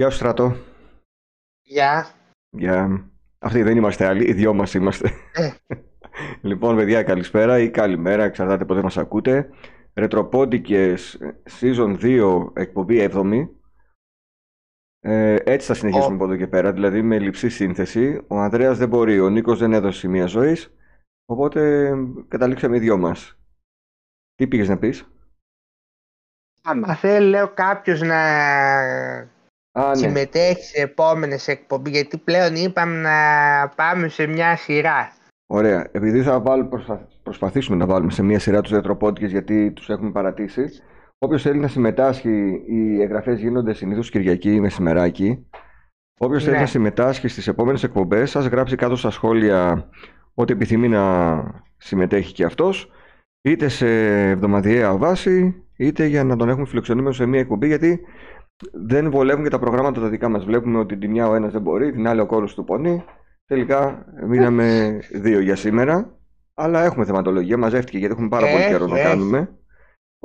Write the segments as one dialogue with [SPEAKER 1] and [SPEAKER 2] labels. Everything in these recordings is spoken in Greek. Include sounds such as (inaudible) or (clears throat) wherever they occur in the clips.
[SPEAKER 1] Γεια σου Στρατό.
[SPEAKER 2] Γεια.
[SPEAKER 1] Γεια. Αυτοί δεν είμαστε άλλοι, οι δυο μας είμαστε.
[SPEAKER 2] Ε. (laughs)
[SPEAKER 1] λοιπόν, παιδιά, καλησπέρα ή καλημέρα, εξαρτάται πότε μας ακούτε. Ρετροπόντικες, season 2, εκπομπή 7η. Ε, έτσι θα συνεχίσουμε
[SPEAKER 2] Ο-
[SPEAKER 1] από εδώ και πέρα, δηλαδή με λειψή σύνθεση. Ο Ανδρέας δεν μπορεί, ο Νίκος δεν έδωσε σημεία ζωής, οπότε καταλήξαμε οι δυο μας. Τι πήγες να πεις;
[SPEAKER 2] Άμα θέλει, λέω κάποιος να
[SPEAKER 1] Α, ναι.
[SPEAKER 2] συμμετέχει σε επόμενες εκπομπή, γιατί πλέον είπαμε να πάμε σε μια σειρά.
[SPEAKER 1] Ωραία. Επειδή θα βάλω, προσπα- προσπαθήσουμε να βάλουμε σε μία σειρά τους ρετροπόντικες γιατί τους έχουμε παρατήσει. Όποιος θέλει να συμμετάσχει, οι εγγραφές γίνονται συνήθως Κυριακή ή μεσημεράκι. Όποιος θέλει
[SPEAKER 2] Ναι.
[SPEAKER 1] να συμμετάσχει στις επόμενες εκπομπές, σας γράψει κάτω στα σχόλια ότι επιθυμεί να συμμετέχει και αυτός, είτε σε εβδομαδιαία βάση, είτε για να τον έχουμε φιλοξενούμενο σε μία εκπομπή, γιατί δεν βολεύουν και τα προγράμματα τα δικά μας. Βλέπουμε ότι τη μια ο ένας δεν μπορεί, την άλλη ο κόλος του πονεί. Τελικά μείναμε (laughs) δύο για σήμερα. Αλλά έχουμε θεματολογία, μαζεύτηκε γιατί έχουμε πάρα πολύ
[SPEAKER 2] Έχει,
[SPEAKER 1] καιρό να
[SPEAKER 2] έχει.
[SPEAKER 1] κάνουμε.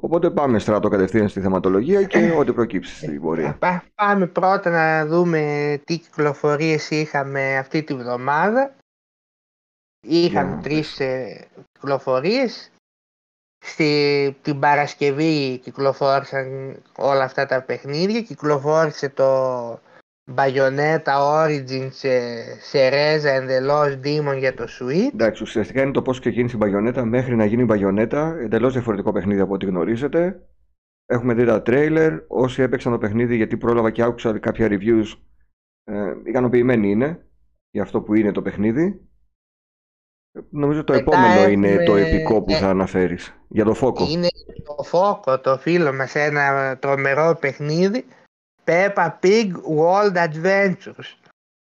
[SPEAKER 1] Οπότε πάμε στράτο κατευθείαν στη θεματολογία και ό,τι προκύψει στην πορεία.
[SPEAKER 2] Πά- Πάμε πρώτα να δούμε τι κυκλοφορίες είχαμε αυτή τη βδομάδα. Είχαμε
[SPEAKER 1] Για
[SPEAKER 2] τρεις ε, κυκλοφορίες. Στη, την Παρασκευή κυκλοφόρησαν όλα αυτά τα παιχνίδια. Κυκλοφόρησε το Bayonetta Origins σε, σε Reza and the Lost Demon για το Switch.
[SPEAKER 1] Εντάξει, ουσιαστικά είναι το πώς ξεκίνησε η μπαγιονέτα μέχρι να γίνει η μπαγιονέτα. Εντελώς διαφορετικό παιχνίδι από ό,τι γνωρίζετε. Έχουμε δει τα τρέιλερ. Όσοι έπαιξαν το παιχνίδι, γιατί πρόλαβα και άκουσα κάποια reviews, ε, ικανοποιημένοι είναι για αυτό που είναι το παιχνίδι. Ε, Νομίζω το
[SPEAKER 2] Μετά
[SPEAKER 1] επόμενο είναι
[SPEAKER 2] έχουμε-
[SPEAKER 1] το επικό που
[SPEAKER 2] ε,
[SPEAKER 1] θα αναφέρεις. Για το φόκο.
[SPEAKER 2] Είναι το Φόκο, το φίλο μας, ένα τρομερό παιχνίδι. Peppa Pig World Adventures.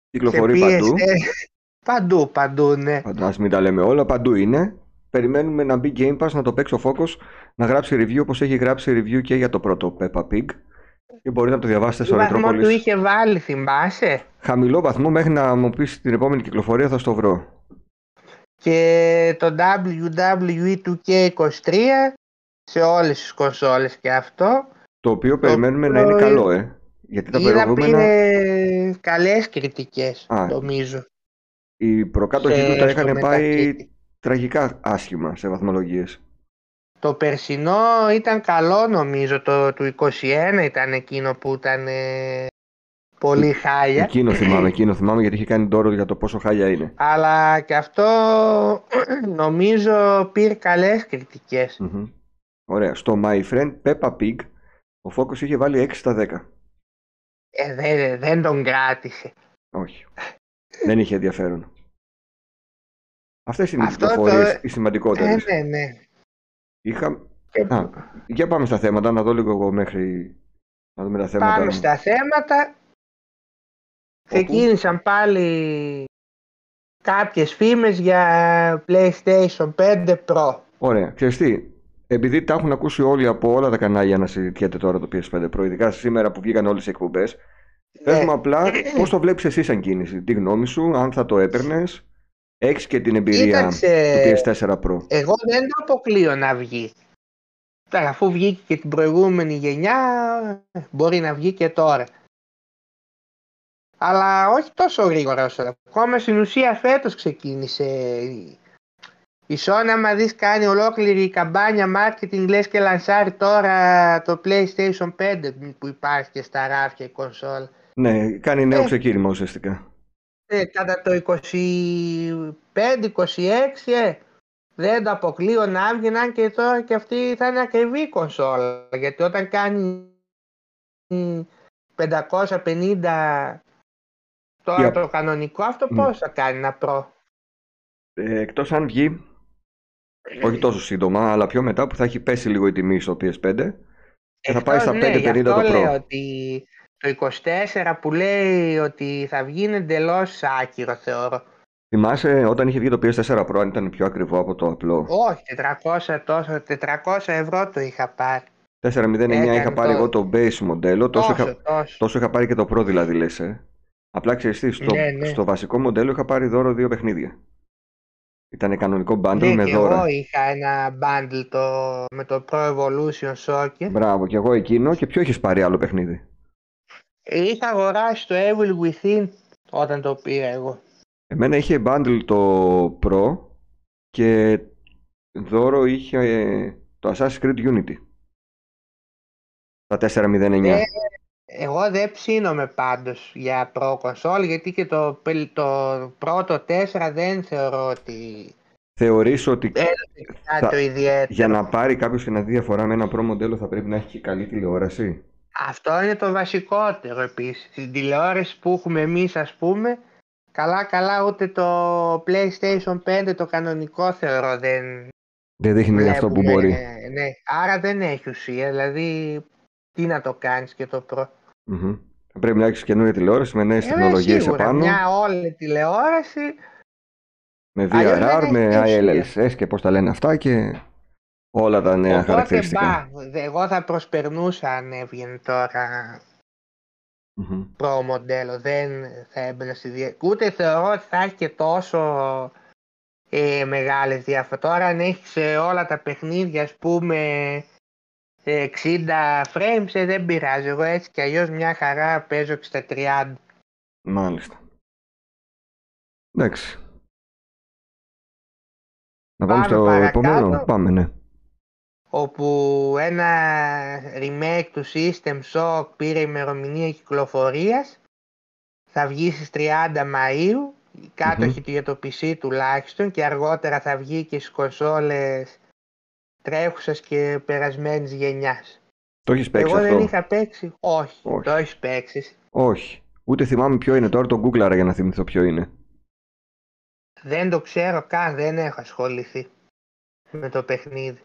[SPEAKER 1] Κυκλοφορεί
[SPEAKER 2] Σε
[SPEAKER 1] παντού.
[SPEAKER 2] PSN. Παντού, παντού, ναι.
[SPEAKER 1] Πάντα, ας μην τα λέμε όλα, παντού είναι. Περιμένουμε να μπει Game Pass, να το παίξει ο Focus, να γράψει review όπως έχει γράψει review και για το πρώτο Peppa Pig. Και μπορείτε να το διαβάσετε
[SPEAKER 2] Τι
[SPEAKER 1] στο
[SPEAKER 2] βαθμό του
[SPEAKER 1] Retropolis.
[SPEAKER 2] είχε βάλει, θυμάσαι;
[SPEAKER 1] Χαμηλό βαθμό μέχρι να μου πεις την επόμενη κυκλοφορία θα στο βρω.
[SPEAKER 2] Και το WWE 2K23 σε όλες τις κονσόλες και αυτό.
[SPEAKER 1] Το οποίο περιμένουμε να είναι
[SPEAKER 2] οποίο
[SPEAKER 1] καλό, ε. Γιατί τα
[SPEAKER 2] Είδα
[SPEAKER 1] προηγούμενα,
[SPEAKER 2] πήρε καλές κριτικές,
[SPEAKER 1] Α.
[SPEAKER 2] νομίζω.
[SPEAKER 1] οι προκάτοχοι
[SPEAKER 2] σε-
[SPEAKER 1] του τα
[SPEAKER 2] στο
[SPEAKER 1] είχαν πάει
[SPEAKER 2] Metacritic.
[SPEAKER 1] τραγικά άσχημα σε βαθμολογίες.
[SPEAKER 2] Το περσινό ήταν καλό νομίζω, το του 21 ήταν εκείνο που ήταν ε, πολύ χάλια.
[SPEAKER 1] Εκείνο θυμάμαι, εκείνο θυμάμαι γιατί είχε κάνει τόρο για το πόσο χάλια είναι.
[SPEAKER 2] Αλλά και αυτό (clears throat) νομίζω πήρε καλές κριτικές.
[SPEAKER 1] Μμμ. Ωραία. Στο My Friend Peppa Pig ο Focus είχε βάλει 6 στα 10.
[SPEAKER 2] Ε, δεν, δεν τον κράτησε.
[SPEAKER 1] Όχι. Δεν είχε ενδιαφέρον. Αυτές είναι οι
[SPEAKER 2] Αυτό το-
[SPEAKER 1] κυκλοφορίες, οι
[SPEAKER 2] Ε,
[SPEAKER 1] σημαντικότερες.
[SPEAKER 2] ναι, ναι.
[SPEAKER 1] Είχα...
[SPEAKER 2] Και
[SPEAKER 1] Α, για πάμε στα θέματα, να δω λίγο εγώ μέχρι να δούμε τα θέματα.
[SPEAKER 2] πάμε στα θέματα. Ξεκίνησαν πάλι κάποιες φήμες για PlayStation 5 Pro.
[SPEAKER 1] Ωραία. Ξέρεις τι, επειδή τα έχουν ακούσει όλοι από όλα τα κανάλια να συζητιέται τώρα το PS5 Pro, ειδικά σήμερα που βγήκαν όλες οι εκπομπές, πες μου
[SPEAKER 2] Ναι.
[SPEAKER 1] απλά πώς το βλέπεις εσύ σαν κίνηση, τη γνώμη σου, αν θα το έπαιρνες, έχεις και την εμπειρία
[SPEAKER 2] Κοίταξε,
[SPEAKER 1] του PS4 Pro.
[SPEAKER 2] εγώ δεν το αποκλείω να βγει. Τώρα, αφού βγήκε και την προηγούμενη γενιά, μπορεί να βγει και τώρα. Αλλά όχι τόσο γρήγορα όσο ακόμα στην ουσία φέτος ξεκίνησε η- η Sony άμα δεις κάνει ολόκληρη καμπάνια marketing λες και λανσάρει τώρα το PlayStation 5 που υπάρχει και στα ράφια η κονσόλα.
[SPEAKER 1] Ναι, κάνει νέο
[SPEAKER 2] Ε.
[SPEAKER 1] ξεκίνημα ουσιαστικά.
[SPEAKER 2] Ε, κατά το 25-26 ε, δεν το αποκλείω να βγει αν και τώρα και αυτή θα είναι ακριβή η κονσόλα γιατί όταν κάνει 550 τώρα
[SPEAKER 1] Για-
[SPEAKER 2] το κανονικό αυτό
[SPEAKER 1] Ναι.
[SPEAKER 2] πώς θα κάνει να προ
[SPEAKER 1] Ε, εκτός αν βγει, όχι τόσο σύντομα, αλλά πιο μετά που θα έχει πέσει λίγο η τιμή στο PS5 και θα πάει στα
[SPEAKER 2] Εκτός, ναι,
[SPEAKER 1] 550
[SPEAKER 2] γι'
[SPEAKER 1] το
[SPEAKER 2] αυτό λέω
[SPEAKER 1] Pro.
[SPEAKER 2] ότι το 24 που λέει ότι θα βγει είναι εντελώς άκυρο θεωρώ.
[SPEAKER 1] Θυμάσαι όταν είχε βγει το PS4 Pro αν ήταν πιο ακριβό από το απλό;
[SPEAKER 2] Όχι, 400, τόσο, 400 ευρώ το είχα πάρει.
[SPEAKER 1] 409 είχα
[SPEAKER 2] Έκανε
[SPEAKER 1] πάρει
[SPEAKER 2] το-
[SPEAKER 1] εγώ το base μοντέλο, τόσο,
[SPEAKER 2] Τόσο,
[SPEAKER 1] είχα,
[SPEAKER 2] τόσο.
[SPEAKER 1] τόσο είχα πάρει και το Pro δηλαδή λες ε. Απλά ξέρεις τι, στο,
[SPEAKER 2] Ναι, ναι.
[SPEAKER 1] στο βασικό μοντέλο είχα πάρει δώρο δύο παιχνίδια. Ήταν κανονικό bundle
[SPEAKER 2] Ναι,
[SPEAKER 1] με
[SPEAKER 2] και
[SPEAKER 1] δώρα.
[SPEAKER 2] εγώ είχα ένα bundle το, με το Pro Evolution Soccer.
[SPEAKER 1] Μπράβο, και εγώ εκείνο. Και ποιο έχεις πάρει άλλο παιχνίδι;
[SPEAKER 2] Είχα αγοράσει το Evil Within όταν το πήρα εγώ.
[SPEAKER 1] Εμένα είχε bundle το Pro και δώρο είχε ε, το Assassin's Creed Unity. Τα 409.
[SPEAKER 2] Ε, εγώ δεν ψήνομαι πάντως για Pro Console γιατί και το, πελ- το πρώτο 4 δεν θεωρώ ότι
[SPEAKER 1] Θεωρείς ότι
[SPEAKER 2] έδωσε κάτι
[SPEAKER 1] θα-
[SPEAKER 2] το ιδιαίτερο.
[SPEAKER 1] για να πάρει κάποιος και να δει διαφορά με ένα Pro μοντέλο θα πρέπει να έχει και καλή τηλεόραση;
[SPEAKER 2] Αυτό είναι το βασικότερο επίσης. Στην τηλεόραση που έχουμε εμείς ας πούμε, καλά καλά ούτε το PlayStation 5 το κανονικό θεωρώ δεν
[SPEAKER 1] Δεν δείχνει αυτό που
[SPEAKER 2] βλέπουμε,
[SPEAKER 1] μπορεί.
[SPEAKER 2] ε, ναι. Άρα δεν έχει ουσία, δηλαδή τι να το κάνεις και το Pro.
[SPEAKER 1] Μμμ. Θα πρέπει να έχεις καινούργια τηλεόραση με νέες
[SPEAKER 2] Ε,
[SPEAKER 1] τεχνολογίες
[SPEAKER 2] σίγουρα,
[SPEAKER 1] επάνω,
[SPEAKER 2] μια όλη τηλεόραση,
[SPEAKER 1] με
[SPEAKER 2] αλλιώς δεν
[SPEAKER 1] VRR,
[SPEAKER 2] έχεις
[SPEAKER 1] με
[SPEAKER 2] ουσία.
[SPEAKER 1] ILS και πώς τα λένε αυτά και όλα τα νέα
[SPEAKER 2] οπότε
[SPEAKER 1] χαρακτηριστικά.
[SPEAKER 2] μπα, δε- εγώ θα προσπερνούσα αν έβγαινε τώρα
[SPEAKER 1] Μμμ.
[SPEAKER 2] Pro μοντέλο, δεν θα έμπαινα στη δια... Ούτε θεωρώ ότι θα έχει και τόσο ε, μεγάλες διαφορές. Τώρα αν έχεις σε όλα τα παιχνίδια ας πούμε ε, 60 frames ε, δεν πειράζει. Εγώ έτσι κι αλλιώς μια χαρά παίζω και στα 30.
[SPEAKER 1] Μάλιστα. Εντάξει. Να πάμε
[SPEAKER 2] Πάμε
[SPEAKER 1] στο
[SPEAKER 2] παρακάτω.
[SPEAKER 1] επόμενο. Πάμε, ναι.
[SPEAKER 2] όπου ένα remake του System Shock πήρε ημερομηνία κυκλοφορίας θα βγει στις 30 Μαΐου οι κάτοχοι του για το PC τουλάχιστον και αργότερα θα βγει και στις κονσόλες τρέχουσας και περασμένης γενιάς.
[SPEAKER 1] Το έχεις παίξει
[SPEAKER 2] Εγώ
[SPEAKER 1] αυτό;
[SPEAKER 2] δεν είχα παίξει, όχι,
[SPEAKER 1] Όχι.
[SPEAKER 2] το έχεις παίξει.
[SPEAKER 1] Όχι. Ούτε θυμάμαι ποιο είναι τώρα, το Googleαρα για να θυμηθώ ποιο είναι.
[SPEAKER 2] Δεν το ξέρω καν, δεν έχω ασχοληθεί με το παιχνίδι.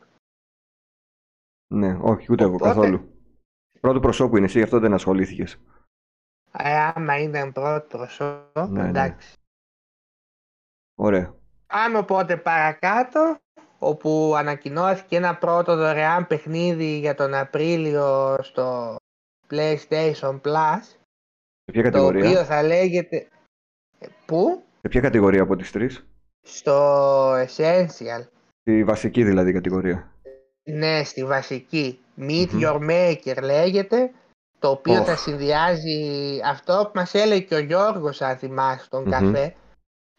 [SPEAKER 1] Ναι, όχι, ούτε εγώ
[SPEAKER 2] Οπότε-
[SPEAKER 1] καθόλου. Πρώτου προσώπου είναι εσύ, γι' αυτό δεν ασχολήθηκες.
[SPEAKER 2] Ε, άμα ήταν πρώτο προσώπο,
[SPEAKER 1] Ναι, ναι.
[SPEAKER 2] εντάξει.
[SPEAKER 1] Ωραία.
[SPEAKER 2] Πάμε οπότε παρακάτω, όπου ανακοινώθηκε ένα πρώτο δωρεάν παιχνίδι για τον Απρίλιο στο PlayStation Plus,
[SPEAKER 1] Σε ποια
[SPEAKER 2] το
[SPEAKER 1] κατηγορία,
[SPEAKER 2] οποίο θα λέγεται... Ε, Πού;
[SPEAKER 1] σε ποια κατηγορία από τις τρεις,
[SPEAKER 2] Στο Essential.
[SPEAKER 1] τη βασική δηλαδή κατηγορία.
[SPEAKER 2] Ναι, στη βασική. Meet
[SPEAKER 1] Μμμ.
[SPEAKER 2] Your Maker λέγεται, το οποίο
[SPEAKER 1] Οχ.
[SPEAKER 2] θα συνδυάζει αυτό που μας έλεγε και ο Γιώργος, αν θυμάσαι, τον
[SPEAKER 1] Μμμ.
[SPEAKER 2] καφέ,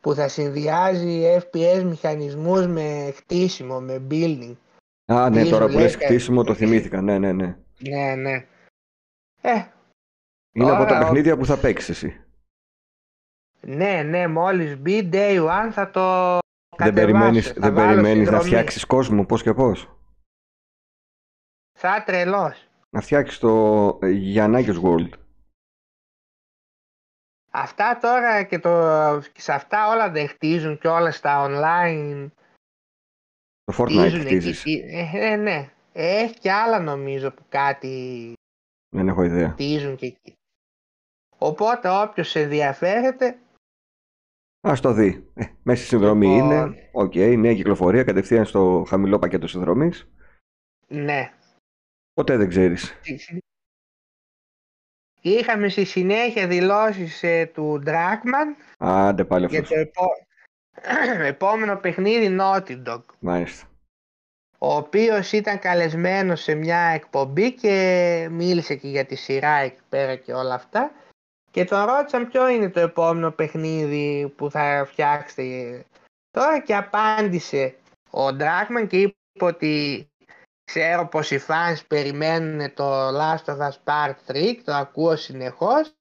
[SPEAKER 2] που θα συνδυάζει FPS μηχανισμούς με χτίσιμο, με building.
[SPEAKER 1] Α, ναι,
[SPEAKER 2] Τι
[SPEAKER 1] τώρα
[SPEAKER 2] σου
[SPEAKER 1] που
[SPEAKER 2] λέει,
[SPEAKER 1] λες
[SPEAKER 2] κα-
[SPEAKER 1] χτίσιμο το θυμήθηκα. Ναι, ναι, ναι.
[SPEAKER 2] Ναι, ναι. Ε,
[SPEAKER 1] Είναι από τα
[SPEAKER 2] Τώρα, ο-
[SPEAKER 1] παιχνίδια που θα παίξεις εσύ.
[SPEAKER 2] ναι, ναι, μόλις μπει day one θα το
[SPEAKER 1] Δεν
[SPEAKER 2] κατεβάσω,
[SPEAKER 1] περιμένεις,
[SPEAKER 2] θα
[SPEAKER 1] δεν
[SPEAKER 2] βάλω
[SPEAKER 1] περιμένεις να
[SPEAKER 2] συνδρομή.
[SPEAKER 1] φτιάξεις κόσμο, πώς και πώς;
[SPEAKER 2] Θα τρελός.
[SPEAKER 1] Να φτιάξεις το ε, Γιαννάκης World.
[SPEAKER 2] Αυτά τώρα και, το, και σε αυτά όλα δεν χτίζουν και όλα στα online
[SPEAKER 1] Το Fortnite
[SPEAKER 2] χτίζουν
[SPEAKER 1] χτίζεις.
[SPEAKER 2] εκεί. Ε, ε, ναι. Έχει και άλλα νομίζω που κάτι
[SPEAKER 1] Δεν έχω ιδέα.
[SPEAKER 2] χτίζουν και εκεί. Οπότε όποιος ενδιαφέρεται
[SPEAKER 1] Ας το δει. Ε, μέσα στη συνδρομή
[SPEAKER 2] Λοιπόν.
[SPEAKER 1] είναι. Οκ, νέα κυκλοφορία κατευθείαν στο χαμηλό πακέτο συνδρομής.
[SPEAKER 2] ναι.
[SPEAKER 1] Ποτέ δεν ξέρεις.
[SPEAKER 2] Είχαμε στη συνέχεια δηλώσεις ε, του Dragman
[SPEAKER 1] Άντε πάλι
[SPEAKER 2] για
[SPEAKER 1] αυτός.
[SPEAKER 2] το επό- (clears throat) επόμενο παιχνίδι Naughty Dog.
[SPEAKER 1] Μάλιστα.
[SPEAKER 2] ο οποίος ήταν καλεσμένος σε μια εκπομπή και μίλησε και για τη σειρά εκεί πέρα και όλα αυτά και τον ρώτησαν ποιο είναι το επόμενο παιχνίδι που θα φτιάξετε τώρα και απάντησε ο Dragman και είπε ότι ξέρω πως οι fans περιμένουν το Last of Us Part 3 και το ακούω συνεχώς.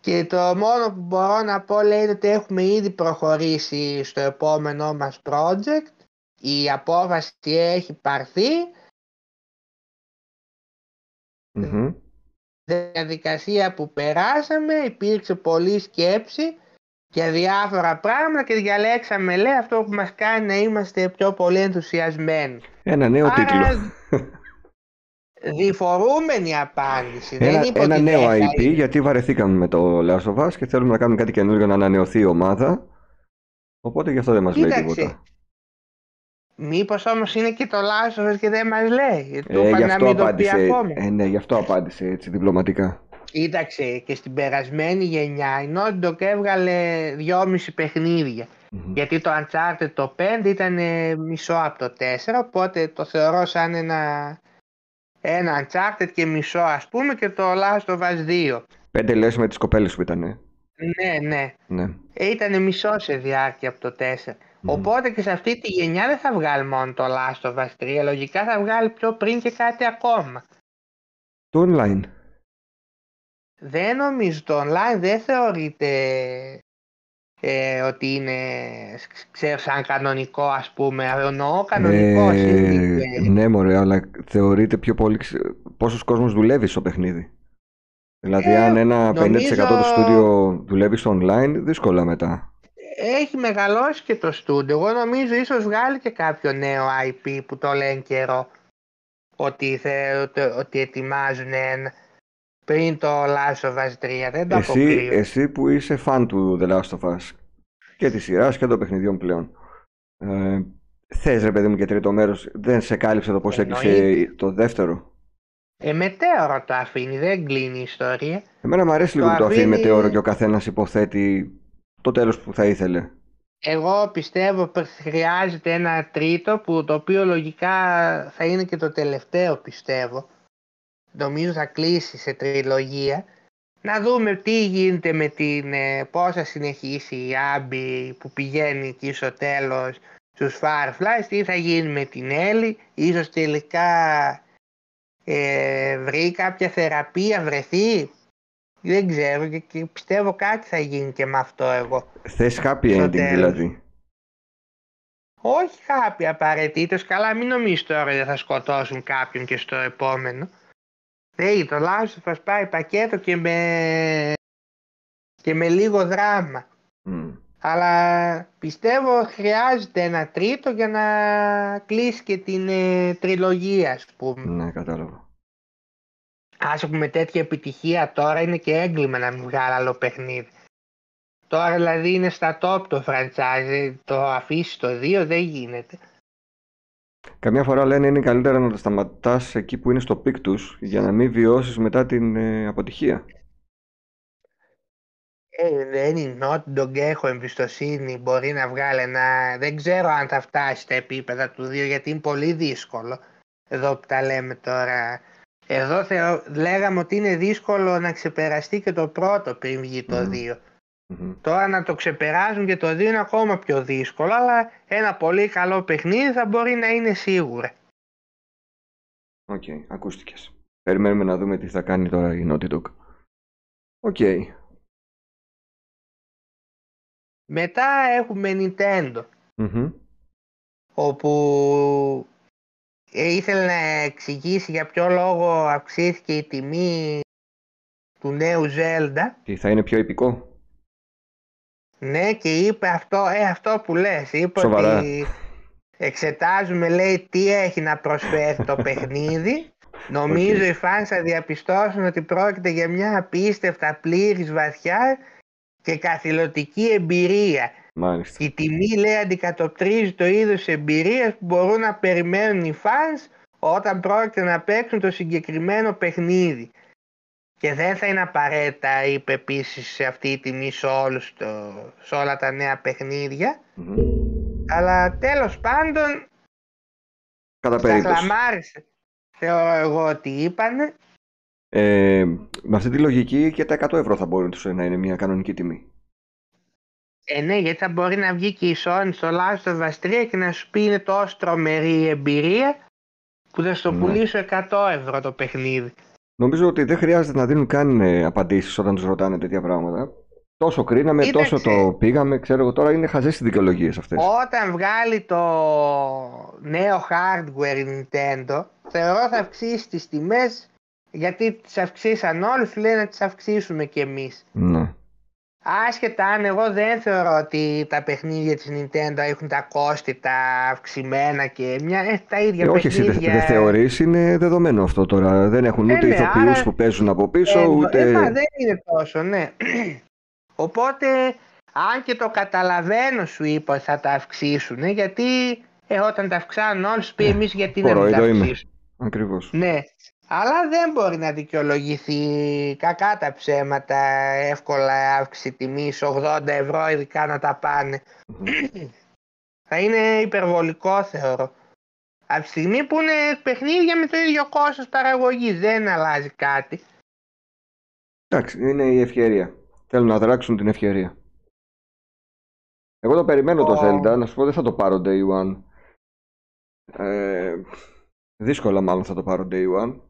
[SPEAKER 2] Και το μόνο που μπορώ να πω λέει είναι ότι έχουμε ήδη προχωρήσει στο επόμενό μας project. Η απόφαση έχει πάρθει,
[SPEAKER 1] Μμμ.
[SPEAKER 2] διαδικασία που περάσαμε, υπήρξε πολλή σκέψη για διάφορα πράγματα και διαλέξαμε λέει αυτό που μας κάνει να είμαστε πιο πολύ ενθουσιασμένοι.
[SPEAKER 1] Ένα νέο
[SPEAKER 2] Άρα,
[SPEAKER 1] τίτλο.
[SPEAKER 2] Διφορούμενη απάντηση.
[SPEAKER 1] Ένα,
[SPEAKER 2] δεν είπε
[SPEAKER 1] ένα
[SPEAKER 2] ότι
[SPEAKER 1] νέο
[SPEAKER 2] δεν θα
[SPEAKER 1] IP
[SPEAKER 2] είναι.
[SPEAKER 1] γιατί βαρεθήκαμε με το Last of Us και θέλουμε να κάνουμε κάτι καινούργιο να ανανεωθεί η ομάδα. Οπότε γι' αυτό δεν μας λέει
[SPEAKER 2] Κοίταξε,
[SPEAKER 1] τίποτα.
[SPEAKER 2] Μήπως όμως είναι και το Last of Us και δεν μας λέει. Του
[SPEAKER 1] Ε,
[SPEAKER 2] είπαν
[SPEAKER 1] γι'
[SPEAKER 2] να
[SPEAKER 1] αυτό
[SPEAKER 2] μην το πει
[SPEAKER 1] απάντησε,
[SPEAKER 2] ακόμα.
[SPEAKER 1] ε, ναι, γι' αυτό απάντησε έτσι διπλωματικά.
[SPEAKER 2] Κοίταξε και στην περασμένη γενιά η Naughty Dog έβγαλε δυόμιση παιχνίδια.
[SPEAKER 1] Μμμ.
[SPEAKER 2] Γιατί το Uncharted το 5 ήταν ε, μισό από το 4, οπότε το θεωρώ σαν ένα, ένα Uncharted και μισό ας πούμε και το Last of Us 2.
[SPEAKER 1] Πέντε λες με τις κοπέλες που ήταν.
[SPEAKER 2] Ναι, ναι.
[SPEAKER 1] Ναι.
[SPEAKER 2] Ε, ήταν μισό σε διάρκεια από το 4. Οπότε και σε αυτή τη γενιά δεν θα βγάλει μόνο το Last of Us 3. Λογικά θα βγάλει πιο πριν και κάτι ακόμα.
[SPEAKER 1] Το online.
[SPEAKER 2] Δεν νομίζω το online δεν θεωρείται ε, ότι είναι ξέρω, σαν κανονικό ας πούμε. Εννοώ κανονικό.
[SPEAKER 1] Ε, ναι μωρέ, αλλά θεωρείται πιο πολύ ξε- πόσος κόσμος δουλεύει στο παιχνίδι. Δηλαδή
[SPEAKER 2] Ε,
[SPEAKER 1] αν ένα 50%
[SPEAKER 2] νομίζω-
[SPEAKER 1] του στούντιο δουλεύει στο online, δύσκολα μετά.
[SPEAKER 2] Έχει μεγαλώσει και το στούντιο. Εγώ νομίζω ίσως βγάλει και κάποιο νέο IP που το λένε καιρό. Ότι, θε, ότι, ότι ετοιμάζουν ένα πριν το Last of Us 3. Δεν το
[SPEAKER 1] Εσύ,
[SPEAKER 2] αποκλείω.
[SPEAKER 1] εσύ που είσαι φαν του The Last of Us και της σειράς και των παιχνιδιών πλέον. Ε, θες ρε παιδί μου και τρίτο μέρος, δεν σε κάλυψε το πώς έκλεισε
[SPEAKER 2] Εννοείται.
[SPEAKER 1] το δεύτερο;
[SPEAKER 2] Ε, μετέωρο το αφήνει, δεν κλείνει η ιστορία.
[SPEAKER 1] Εμένα μου αρέσει
[SPEAKER 2] Το
[SPEAKER 1] λίγο που το αφήνει
[SPEAKER 2] αφήνει-
[SPEAKER 1] μετέωρο και ο καθένας υποθέτει το τέλος που θα ήθελε.
[SPEAKER 2] Εγώ πιστεύω πως χρειάζεται ένα τρίτο που το οποίο λογικά θα είναι και το τελευταίο πιστεύω. Νομίζω θα κλείσει σε τριλογία. Να δούμε τι γίνεται με την ε, πώς θα συνεχίσει η Άμπη που πηγαίνει εκεί στο τέλος στους Fireflies, τι θα γίνει με την Έλλη, ίσως τελικά ε, βρει κάποια θεραπεία, βρεθεί. Δεν ξέρω και, και πιστεύω κάτι θα γίνει και με αυτό εγώ.
[SPEAKER 1] Θες happy
[SPEAKER 2] Στο
[SPEAKER 1] ending
[SPEAKER 2] τέλος.
[SPEAKER 1] δηλαδή;
[SPEAKER 2] Όχι κάποια απαραίτητος, καλά μην νομίζεις τώρα ότι θα σκοτώσουν κάποιον και στο επόμενο. Δεν το Last of Us πάει πακέτο και με, και με λίγο δράμα.
[SPEAKER 1] Μμ.
[SPEAKER 2] Αλλά πιστεύω χρειάζεται ένα τρίτο για να κλείσει και την ε, τριλογία ας πούμε.
[SPEAKER 1] Ναι, κατάλαβα.
[SPEAKER 2] Άσο που με τέτοια επιτυχία τώρα είναι και έγκλημα να μην βγάλει άλλο παιχνίδι. Τώρα δηλαδή είναι στα top το franchise, το αφήσει το 2 δεν γίνεται.
[SPEAKER 1] Καμιά φορά λένε είναι καλύτερα να τα σταματάς εκεί που είναι στο peak τους για να μην βιώσεις μετά την ε, αποτυχία.
[SPEAKER 2] Ε, δεν είναι Naughty Dog, έχω εμπιστοσύνη, μπορεί να βγάλει ένα... Δεν ξέρω αν θα φτάσει στα επίπεδα του 2 γιατί είναι πολύ δύσκολο. Εδώ που τα λέμε τώρα. Εδώ θεω... λέγαμε ότι είναι δύσκολο να ξεπεραστεί και το πρώτο πριν βγει το
[SPEAKER 1] Μμμ.
[SPEAKER 2] 2.
[SPEAKER 1] Μμμ.
[SPEAKER 2] Τώρα να το ξεπεράσουν και το 2 είναι ακόμα πιο δύσκολο, αλλά ένα πολύ καλό παιχνίδι θα μπορεί να είναι σίγουρα.
[SPEAKER 1] Οκ, ακούστηκες. Περιμένουμε να δούμε τι θα κάνει τώρα η Naughty Dog. OK.
[SPEAKER 2] Μετά έχουμε Nintendo,
[SPEAKER 1] Μμμ.
[SPEAKER 2] όπου ε, ήθελε να εξηγήσει για ποιο λόγο αυξήθηκε η τιμή του νέου Zelda.
[SPEAKER 1] Τι θα είναι πιο επικό;
[SPEAKER 2] Ναι και είπε αυτό, ε, αυτό που λες, είπε
[SPEAKER 1] Σοβαρά.
[SPEAKER 2] ότι εξετάζουμε λέει τι έχει να προσφέρει το (laughs) παιχνίδι. Νομίζω
[SPEAKER 1] Οκ.
[SPEAKER 2] οι fans θα διαπιστώσουν ότι πρόκειται για μια απίστευτα πλήρης βαθιά και καθηλωτική εμπειρία.
[SPEAKER 1] Μάλιστα.
[SPEAKER 2] Η τιμή λέει αντικατοπτρίζει το είδος εμπειρίας που μπορούν να περιμένουν οι fans όταν πρόκειται να παίξουν το συγκεκριμένο παιχνίδι. Και δεν θα είναι απαραίτητα, είπε επίσης σε αυτή η τιμή σε, όλους το, σε όλα τα νέα παιχνίδια.
[SPEAKER 1] Μμμ.
[SPEAKER 2] Αλλά τέλος πάντων
[SPEAKER 1] Κατά
[SPEAKER 2] τα
[SPEAKER 1] περίπτωση.
[SPEAKER 2] χλαμάρισε. Θεωρώ εγώ ότι είπανε.
[SPEAKER 1] Ε, με αυτή τη λογική και τα 100 ευρώ θα μπορούσε να είναι μια κανονική τιμή.
[SPEAKER 2] Ε, ναι, γιατί θα μπορεί να βγει και η Sony στο Last of Us 3 και να σου πει είναι τόσο τρομερή η εμπειρία που θα στο
[SPEAKER 1] Ναι.
[SPEAKER 2] πουλήσω 100 ευρώ το παιχνίδι.
[SPEAKER 1] Νομίζω ότι δεν χρειάζεται να δίνουν καν ε, απαντήσεις όταν τους ρωτάνε τέτοια πράγματα. Τόσο κρίναμε,
[SPEAKER 2] Κοίταξε.
[SPEAKER 1] τόσο το πήγαμε, ξέρω εγώ τώρα είναι χαζές οι δικαιολογίες αυτές.
[SPEAKER 2] Όταν βγάλει το νέο hardware η Nintendo, θεωρώ θα αυξήσει τις τιμές γιατί τις αυξήσαν όλοι, σου λένε να τις αυξήσουμε κι εμείς.
[SPEAKER 1] Ναι.
[SPEAKER 2] Άσχετα αν εγώ δεν θεωρώ ότι τα παιχνίδια της Nintendo έχουν τα κόστη τα αυξημένα και μια, ε, τα ίδια
[SPEAKER 1] Ε, όχι, εσύ δεν
[SPEAKER 2] παιχνίδια.
[SPEAKER 1] δεν θεωρείς, είναι δεδομένο αυτό τώρα. Δεν έχουν
[SPEAKER 2] Ε,
[SPEAKER 1] ούτε
[SPEAKER 2] ναι,
[SPEAKER 1] ηθοποιούς
[SPEAKER 2] άρα-
[SPEAKER 1] που παίζουν από πίσω,
[SPEAKER 2] Ε,
[SPEAKER 1] ούτε...
[SPEAKER 2] ε, μα δεν είναι τόσο, ναι. (clears throat) Οπότε, αν και το καταλαβαίνω σου είπα ότι θα τα αυξήσουν, γιατί ε, όταν τα αυξάνουν όλοι σου πει
[SPEAKER 1] Ε,
[SPEAKER 2] εμείς γιατί να μην τα
[SPEAKER 1] κορόιδο είμαι.
[SPEAKER 2] αυξήσουν.
[SPEAKER 1] Ακριβώς.
[SPEAKER 2] Ναι, αλλά δεν μπορεί να δικαιολογηθεί κακά τα ψέματα εύκολα αύξηση τιμής 80 ευρώ ειδικά να τα πάνε.
[SPEAKER 1] Μμμ.
[SPEAKER 2] Θα είναι υπερβολικό θεωρώ. Από τη στιγμή που είναι παιχνίδια με το ίδιο κόστος παραγωγής δεν αλλάζει κάτι.
[SPEAKER 1] Εντάξει, είναι η ευκαιρία. Θέλουν να δράξουν την ευκαιρία. Εγώ το περιμένω το Zelda, να σου πω δεν θα το πάρω Day One. Ε, δύσκολα μάλλον θα το πάρω Day One.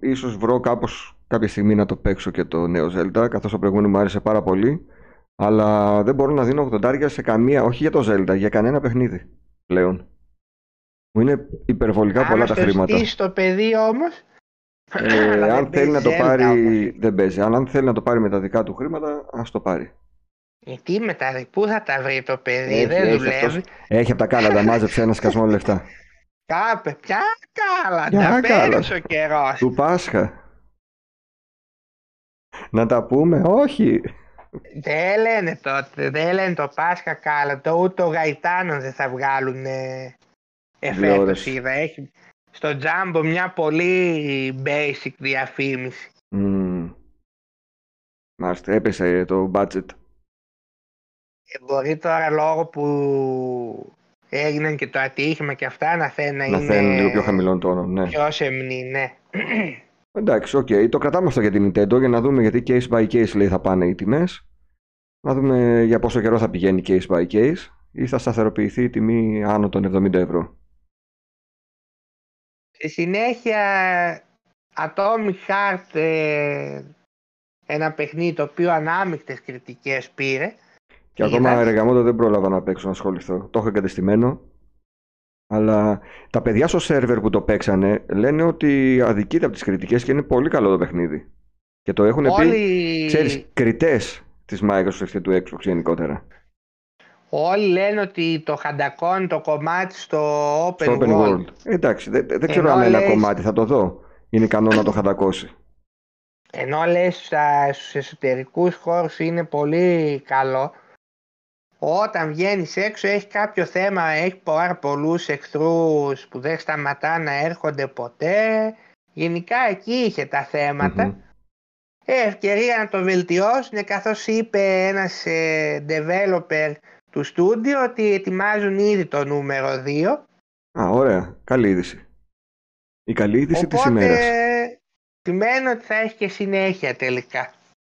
[SPEAKER 1] Ίσως βρω κάπως κάποια στιγμή να το παίξω και το νέο Zelda, καθώς το προηγούμενο μου άρεσε πάρα πολύ. Αλλά δεν μπορώ να δίνω 80 σε καμία, όχι για το Zelda, για κανένα παιχνίδι πλέον. Μου είναι υπερβολικά πολλά τα χρήματα.
[SPEAKER 2] Αν το παιδί όμως,
[SPEAKER 1] ε, (laughs) αν θέλει να το πάρει, δεν παίζει. Αλλά αν θέλει να το πάρει με τα δικά του χρήματα, ας το πάρει.
[SPEAKER 2] Ε, τι μετά, πού θα τα βρει το παιδί, έχει, δεν έχει δουλεύει. Αυτός,
[SPEAKER 1] έχει από τα κάλαντα, μάζεψε ένα σκασμό λεφτά. (laughs)
[SPEAKER 2] Κάπε, ποια κάλαντα, πέρασε ο καιρός.
[SPEAKER 1] Του Πάσχα. Να τα πούμε, όχι.
[SPEAKER 2] Δεν λένε τότε, δεν λένε το Πάσχα κάλαντα, ούτε ο Γαϊτάνος δεν θα βγάλουν ε, εφέτος είδα. Έχει στο Τζάμπο μια πολύ basic διαφήμιση.
[SPEAKER 1] Mm. Μάλιστα, έπεσε το budget.
[SPEAKER 2] Ε, μπορεί τώρα λόγω που έγιναν και το ατύχημα και αυτά να θέλει να,
[SPEAKER 1] να
[SPEAKER 2] είναι...
[SPEAKER 1] Να λίγο πιο χαμηλών τόνων, ναι.
[SPEAKER 2] Πιο σεμνή, ναι.
[SPEAKER 1] Εντάξει, OK. Okay. Το κρατάμε αυτό για την Nintendo για να δούμε γιατί case by case λέει θα πάνε οι τιμές. Να δούμε για πόσο καιρό θα πηγαίνει case by case ή θα σταθεροποιηθεί η τιμή άνω των 70 ευρώ.
[SPEAKER 2] Στη συνέχεια Atomic Heart ε, ένα παιχνίδι το οποίο ανάμεικτες κριτικές πήρε
[SPEAKER 1] και ακόμα εργαμόντο δεν πρόλαβα να παίξω να ασχοληθώ. Το έχω εγκατεστημένο. Αλλά τα παιδιά στο σερβερ που το παίξανε λένε ότι αδικείται από τις κριτικές και είναι πολύ καλό το παιχνίδι. Και το έχουν Όλοι... πει, ξέρεις, κριτές της Microsoft και του Xbox γενικότερα.
[SPEAKER 2] Όλοι λένε ότι το χαντακόν το κομμάτι στο Open,
[SPEAKER 1] στο open World. Εντάξει, δεν, δεν ξέρω αν ένα κομμάτι θα το δω. Είναι ικανό να το χαντακώσει.
[SPEAKER 2] Ενώ λες στους εσωτερικούς χώρους είναι πολύ καλό όταν βγαίνεις έξω έχει κάποιο θέμα, έχει πάρα πολλούς εχθρούς που δεν σταματά να έρχονται ποτέ. Γενικά εκεί είχε τα θεματα Ε, ευκαιρία να το βελτιώσουν καθώς είπε ένας ε, developer του στούντιο ότι ετοιμάζουν ήδη το νούμερο 2.
[SPEAKER 1] Α, ωραία. Καλή είδηση. Η καλή είδηση Οπότε, της ημέρας.
[SPEAKER 2] Σημαίνει ότι θα έχει και συνέχεια τελικά.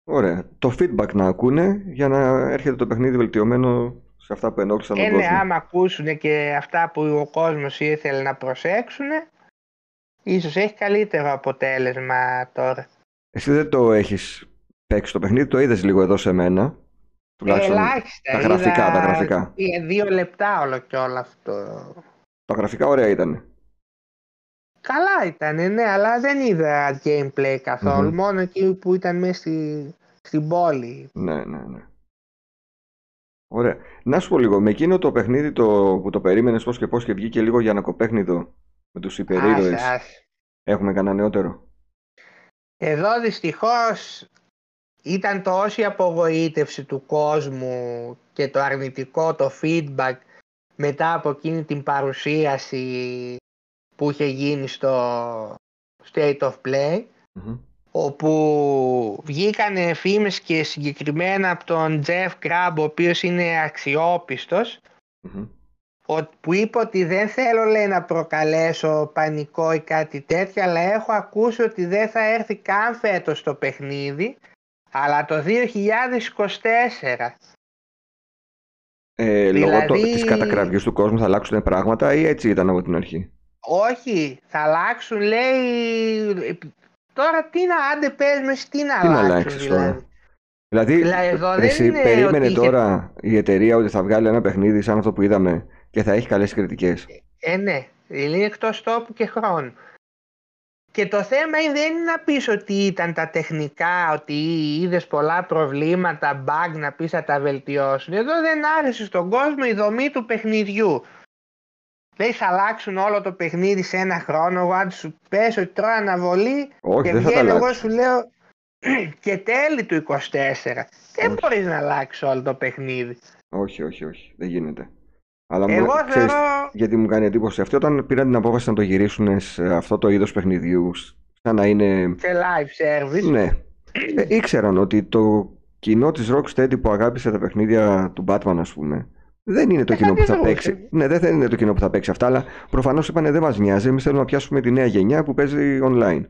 [SPEAKER 1] Ωραία. Το feedback να ακούνε για να έρχεται το παιχνίδι βελτιωμένο σε αυτά που ενόχλησαν τον
[SPEAKER 2] ε, ναι, κόσμο. άμα ακούσουν και αυτά που ο κόσμος ήθελε να προσέξουν, ίσως έχει καλύτερο αποτέλεσμα τώρα.
[SPEAKER 1] Εσύ δεν το έχεις παίξει το παιχνίδι, το είδες λίγο εδώ σε μένα.
[SPEAKER 2] Τουλάχιστον Ελάχιστα.
[SPEAKER 1] Τα γραφικά, τα γραφικά.
[SPEAKER 2] Δύο λεπτά όλο και όλο αυτό.
[SPEAKER 1] Τα γραφικά ωραία ήταν.
[SPEAKER 2] Καλά ήταν, ναι, αλλά δεν είδα gameplay καθολου Μόνο εκεί που ήταν μέσα στη, στην πόλη.
[SPEAKER 1] Ναι, ναι, ναι. Ωραία. Να σου πω λίγο, με εκείνο το παιχνίδι το, που το περίμενες πώς και πώς και βγήκε λίγο για κοπέχνιδο με τους υπερήρωες. Έχουμε κανένα νεότερο;
[SPEAKER 2] Εδώ δυστυχώς ήταν τόση απογοήτευση του κόσμου και το αρνητικό το feedback μετά από εκείνη την παρουσίαση που είχε γίνει στο State of Play όπου βγήκαν φήμες και συγκεκριμένα από τον Jeff Crabb ο οποίος είναι που είπε ότι δεν θέλω λέει να προκαλέσω πανικό ή κάτι τέτοιο αλλά έχω ακούσει ότι δεν θα έρθει καν φέτος το παιχνίδι αλλά το 2024
[SPEAKER 1] ε, δηλαδή... Λόγω το, της κατακραυγής του κόσμου θα αλλάξουν πράγματα ή έτσι ήταν από την αρχή;
[SPEAKER 2] Όχι, θα αλλάξουν λέει. Τώρα τι να άντε πες μες τι να τι αλλάξουν δηλαδή.
[SPEAKER 1] Δηλαδή, δηλαδή εσύ περίμενε τώρα η εταιρεία ότι θα βγάλει ένα παιχνίδι σαν αυτό που είδαμε και θα έχει καλές κριτικές.
[SPEAKER 2] Ε, ναι, είναι εκτός τόπου και χρόνου. Και το θέμα δεν είναι να πεις ότι ήταν τα τεχνικά, ότι είδες πολλά προβλήματα, bug να πεις θα τα βελτιώσουν. Εδώ δεν άρεσε στον κόσμο η δομή του παιχνιδιού. Λέει θα αλλάξουν όλο το παιχνίδι σε ένα χρόνο. Εγώ αν σου πες ότι τρώω αναβολή
[SPEAKER 1] Όχι,
[SPEAKER 2] και
[SPEAKER 1] δεν βγαίνει
[SPEAKER 2] εγώ σου λέω (clears throat) και τέλη του 24. Δεν μπορείς να αλλάξεις όλο το παιχνίδι.
[SPEAKER 1] Όχι, όχι, όχι. Δεν γίνεται. Αλλά Εγώ μου, ξέρεις, γιατί μου κάνει εντύπωση αυτό όταν πήραν την απόφαση να το γυρίσουν σε αυτό το είδος παιχνιδιού σαν να είναι...
[SPEAKER 2] Σε live service.
[SPEAKER 1] Ναι. Ε, ήξεραν ότι το κοινό της Rocksteady που αγάπησε τα παιχνίδια του Batman ας πούμε δεν είναι το κοινό που θα παίξει. Ναι, δεν είναι το κοινό που θα παίξει αυτά, αλλά προφανώς είπανε δεν μα νοιάζει. Εμείς θέλουμε να πιάσουμε τη νέα γενιά που παίζει online.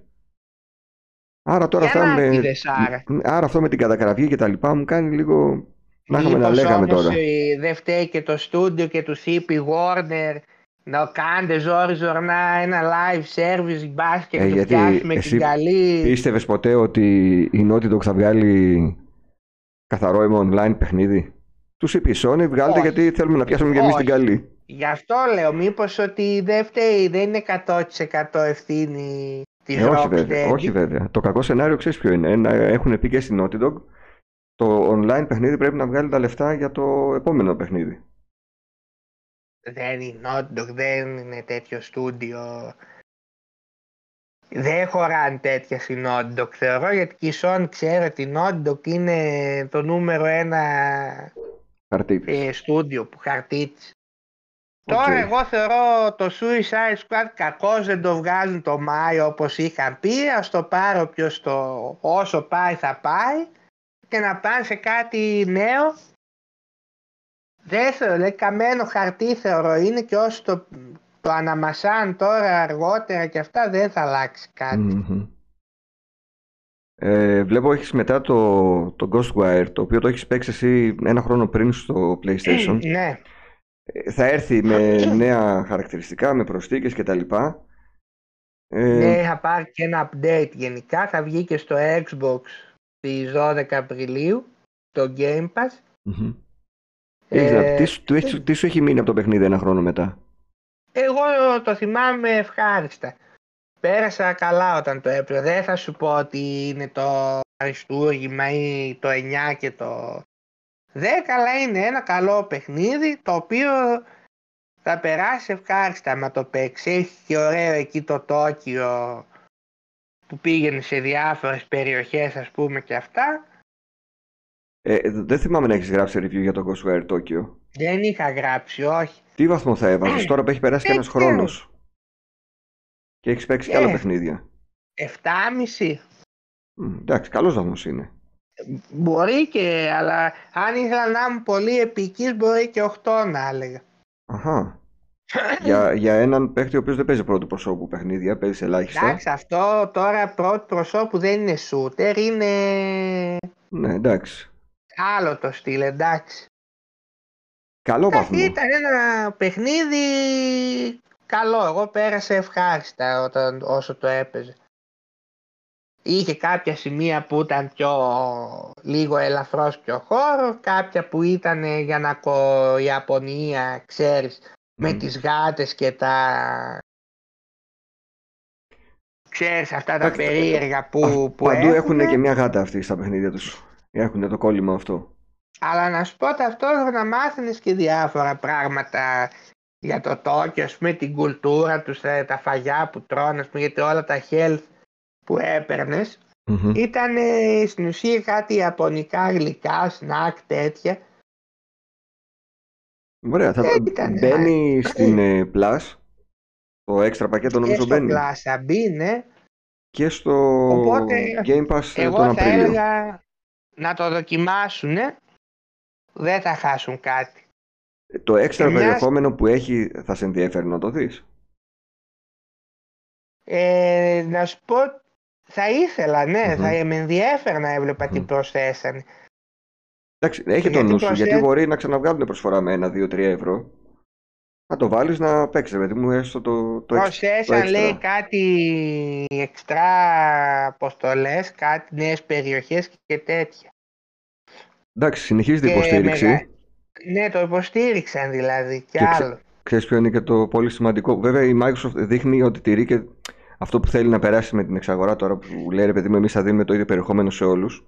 [SPEAKER 1] Άρα τώρα
[SPEAKER 2] Για
[SPEAKER 1] αυτά
[SPEAKER 2] να
[SPEAKER 1] με,
[SPEAKER 2] είδες, άρα.
[SPEAKER 1] άρα αυτό με την κατακραυγή και τα λοιπά μου κάνει λίγο να είχαμε να
[SPEAKER 2] Μήπως
[SPEAKER 1] λέγαμε
[SPEAKER 2] όμως,
[SPEAKER 1] τώρα.
[SPEAKER 2] ε, δεν φταίει και το στούντιο και τους είπε η Warner να κάνετε ζόρι ζορνά ένα live service μπάσκετ
[SPEAKER 1] Ε,
[SPEAKER 2] και το
[SPEAKER 1] γιατί
[SPEAKER 2] φτιάξουμε
[SPEAKER 1] εσύ
[SPEAKER 2] την καλή.
[SPEAKER 1] Πίστευες ποτέ ότι η Naughty Dog θα βγάλει καθαρό online παιχνίδι; Τους είπε η Sony, βγάλτε
[SPEAKER 2] Όχι.
[SPEAKER 1] γιατί θέλουμε να πιάσουμε και εμείς την
[SPEAKER 2] Όχι.
[SPEAKER 1] καλή.
[SPEAKER 2] Γι' αυτό λέω μήπως ότι δεν φταίει, δεν είναι 100% ευθύνη της
[SPEAKER 1] Ε, όχι
[SPEAKER 2] Rocksteady.
[SPEAKER 1] βέβαια, όχι βέβαια. Το κακό σενάριο ξέρεις ποιο είναι. Να έχουν πει και στην Naughty Dog το online παιχνίδι πρέπει να βγάλει τα λεφτά για το επόμενο παιχνίδι.
[SPEAKER 2] Δεν είναι Naughty Dog, δεν είναι τέτοιο στούντιο. Δεν χωράνε τέτοια στην Naughty Dog θεωρώ γιατί και η Sony ξέρει ότι η Naughty Dog είναι το νούμερο ένα
[SPEAKER 1] Χαρτί της.
[SPEAKER 2] Ε, στούντιο που χαρτί της.
[SPEAKER 1] Οκ.
[SPEAKER 2] Τώρα εγώ θεωρώ το Suicide Squad κακώς δεν το βγάζουν το Μάιο όπως είχαν πει. Ας το πάρω πιο στο όσο πάει θα πάει και να πάνε σε κάτι νέο. Δεν θεωρώ, δηλαδή καμένο χαρτί θεωρώ είναι και όσο το, το αναμασάν τώρα αργότερα και αυτά δεν θα αλλάξει κάτι.
[SPEAKER 1] Μμμ. Ε, βλέπω έχεις μετά το, το Ghostwire, το οποίο το έχεις παίξει εσύ ένα χρόνο πριν στο PlayStation. (clears throat)
[SPEAKER 2] ναι,
[SPEAKER 1] Ε, θα έρθει με νέα χαρακτηριστικά, με προσθήκες κτλ. Ε,
[SPEAKER 2] ναι, είχα πάρει και ένα update γενικά. Θα βγει και στο Xbox στις 12 Απριλίου το Game Pass.
[SPEAKER 1] μμμ. Έχεις να-
[SPEAKER 2] Ε,
[SPEAKER 1] τι, σου- τι έχεις- τι σου έχει μείνει από το παιχνίδι ένα χρόνο μετά;
[SPEAKER 2] Εγώ το θυμάμαι ευχάριστα. Πέρασα καλά όταν το έπαιζα. Δεν θα σου πω ότι είναι το αριστούργημα ή το 9 και το 10, αλλά είναι ένα καλό παιχνίδι το οποίο θα περάσει ευχάριστα με το παίξει. Έχει και ωραίο εκεί το Τόκιο που πήγαινε σε διάφορες περιοχές ας πούμε και αυτά.
[SPEAKER 1] Ε, δεν θυμάμαι να έχεις γράψει review για το Ghostwire Tokyo.
[SPEAKER 2] Δεν είχα γράψει, όχι.
[SPEAKER 1] Τι βαθμό θα έβαζες; Τώρα που έχει περάσει και
[SPEAKER 2] Ε,
[SPEAKER 1] ένας
[SPEAKER 2] ξέρω.
[SPEAKER 1] χρόνος. Και έχεις παίξει και άλλα
[SPEAKER 2] Ε.
[SPEAKER 1] παιχνίδια.
[SPEAKER 2] 7,5.
[SPEAKER 1] Μμ, εντάξει, καλός βαθμός είναι.
[SPEAKER 2] Μπορεί και, αλλά αν ήθελα να είμαι πολύ επικής μπορεί και 8 να έλεγα.
[SPEAKER 1] Αχα. για, για έναν παίχτη ο οποίος δεν παίζει πρώτου προσώπου παιχνίδια, παίζει ελάχιστα.
[SPEAKER 2] Εντάξει, αυτό τώρα πρώτο προσώπου δεν είναι shooter, είναι
[SPEAKER 1] Ναι, εντάξει.
[SPEAKER 2] άλλο το στυλ, εντάξει.
[SPEAKER 1] Καλό
[SPEAKER 2] Εντάξει,
[SPEAKER 1] βαθμό.
[SPEAKER 2] Ήταν ένα παιχνίδι καλό, εγώ πέρασα ευχάριστα όταν, όσο το έπαιζε. Είχε κάποια σημεία που ήταν πιο λίγο ελαφρώς πιο χώρο, κάποια που ήταν για να κο Ιαπωνία, ξέρεις, με
[SPEAKER 1] Μμ.
[SPEAKER 2] τις γάτες και τα... Ξέρεις αυτά τα
[SPEAKER 1] Εντάξει,
[SPEAKER 2] περίεργα που,
[SPEAKER 1] Α,
[SPEAKER 2] που
[SPEAKER 1] Παντού έχουν
[SPEAKER 2] έχουνε.
[SPEAKER 1] και μια γάτα αυτοί στα παιχνίδια τους. Έχουν το κόλλημα αυτό.
[SPEAKER 2] Αλλά να σου πω ταυτόχρονα μάθαινες και διάφορα πράγματα για το Τόκιο, ας πούμε την κουλτούρα τους, ε, τα φαγιά που τρώνε, ας πούμε, γιατί όλα τα health που έπαιρνες
[SPEAKER 1] Μμμ.
[SPEAKER 2] ήταν ε, στην ουσία κάτι ιαπωνικά γλυκά, σνακ, τέτοια.
[SPEAKER 1] Ωραία, θα...
[SPEAKER 2] Ε, ήτανε,
[SPEAKER 1] μπαίνει στην ε, Plus. Το έξτρα πακέτο
[SPEAKER 2] Και
[SPEAKER 1] νομίζω
[SPEAKER 2] στο
[SPEAKER 1] μπαίνει.
[SPEAKER 2] Plaza B, ναι.
[SPEAKER 1] Και στο
[SPEAKER 2] Οπότε,
[SPEAKER 1] Game Pass ε, τον
[SPEAKER 2] Εγώ θα
[SPEAKER 1] Απρίλιο.
[SPEAKER 2] έλεγα να το δοκιμάσουν, δεν θα χάσουν κάτι.
[SPEAKER 1] Το έξτρα
[SPEAKER 2] Και μιας-
[SPEAKER 1] περιεχόμενο που έχει θα σε ενδιαφέρει να το δεις.
[SPEAKER 2] Ε, να σου πω, θα ήθελα, ναι,
[SPEAKER 1] Μμμ.
[SPEAKER 2] θα με ενδιέφερε να έβλεπα τι
[SPEAKER 1] Μμμ.
[SPEAKER 2] προσθέσανε.
[SPEAKER 1] Εντάξει, έχει το
[SPEAKER 2] Γιατί
[SPEAKER 1] νου σου, γιατί
[SPEAKER 2] προσθέτει-
[SPEAKER 1] μπορεί να ξαναβγάλουν προσφορά με ένα, δύο, τρία ευρώ. Να το βάλεις να παίξεις, παιδί μου, έστω το, το, εξ- το
[SPEAKER 2] Προσθέσαν,
[SPEAKER 1] έξτρα.
[SPEAKER 2] λέει, κάτι εξτρά αποστολές, κάτι νέες περιοχές και τέτοια.
[SPEAKER 1] Εντάξει, συνεχίζεται η
[SPEAKER 2] Και
[SPEAKER 1] υποστήριξη.
[SPEAKER 2] μεγα- Ναι, το υποστήριξαν δηλαδή και,
[SPEAKER 1] Και ξε-
[SPEAKER 2] άλλο.
[SPEAKER 1] Ξέρεις ποιο είναι και το πολύ σημαντικό; Βέβαια η Microsoft δείχνει ότι τηρεί και αυτό που θέλει να περάσει με την εξαγορά τώρα που λέει ρε παιδί μου εμείς θα δίνουμε το ίδιο περιεχόμενο σε όλους.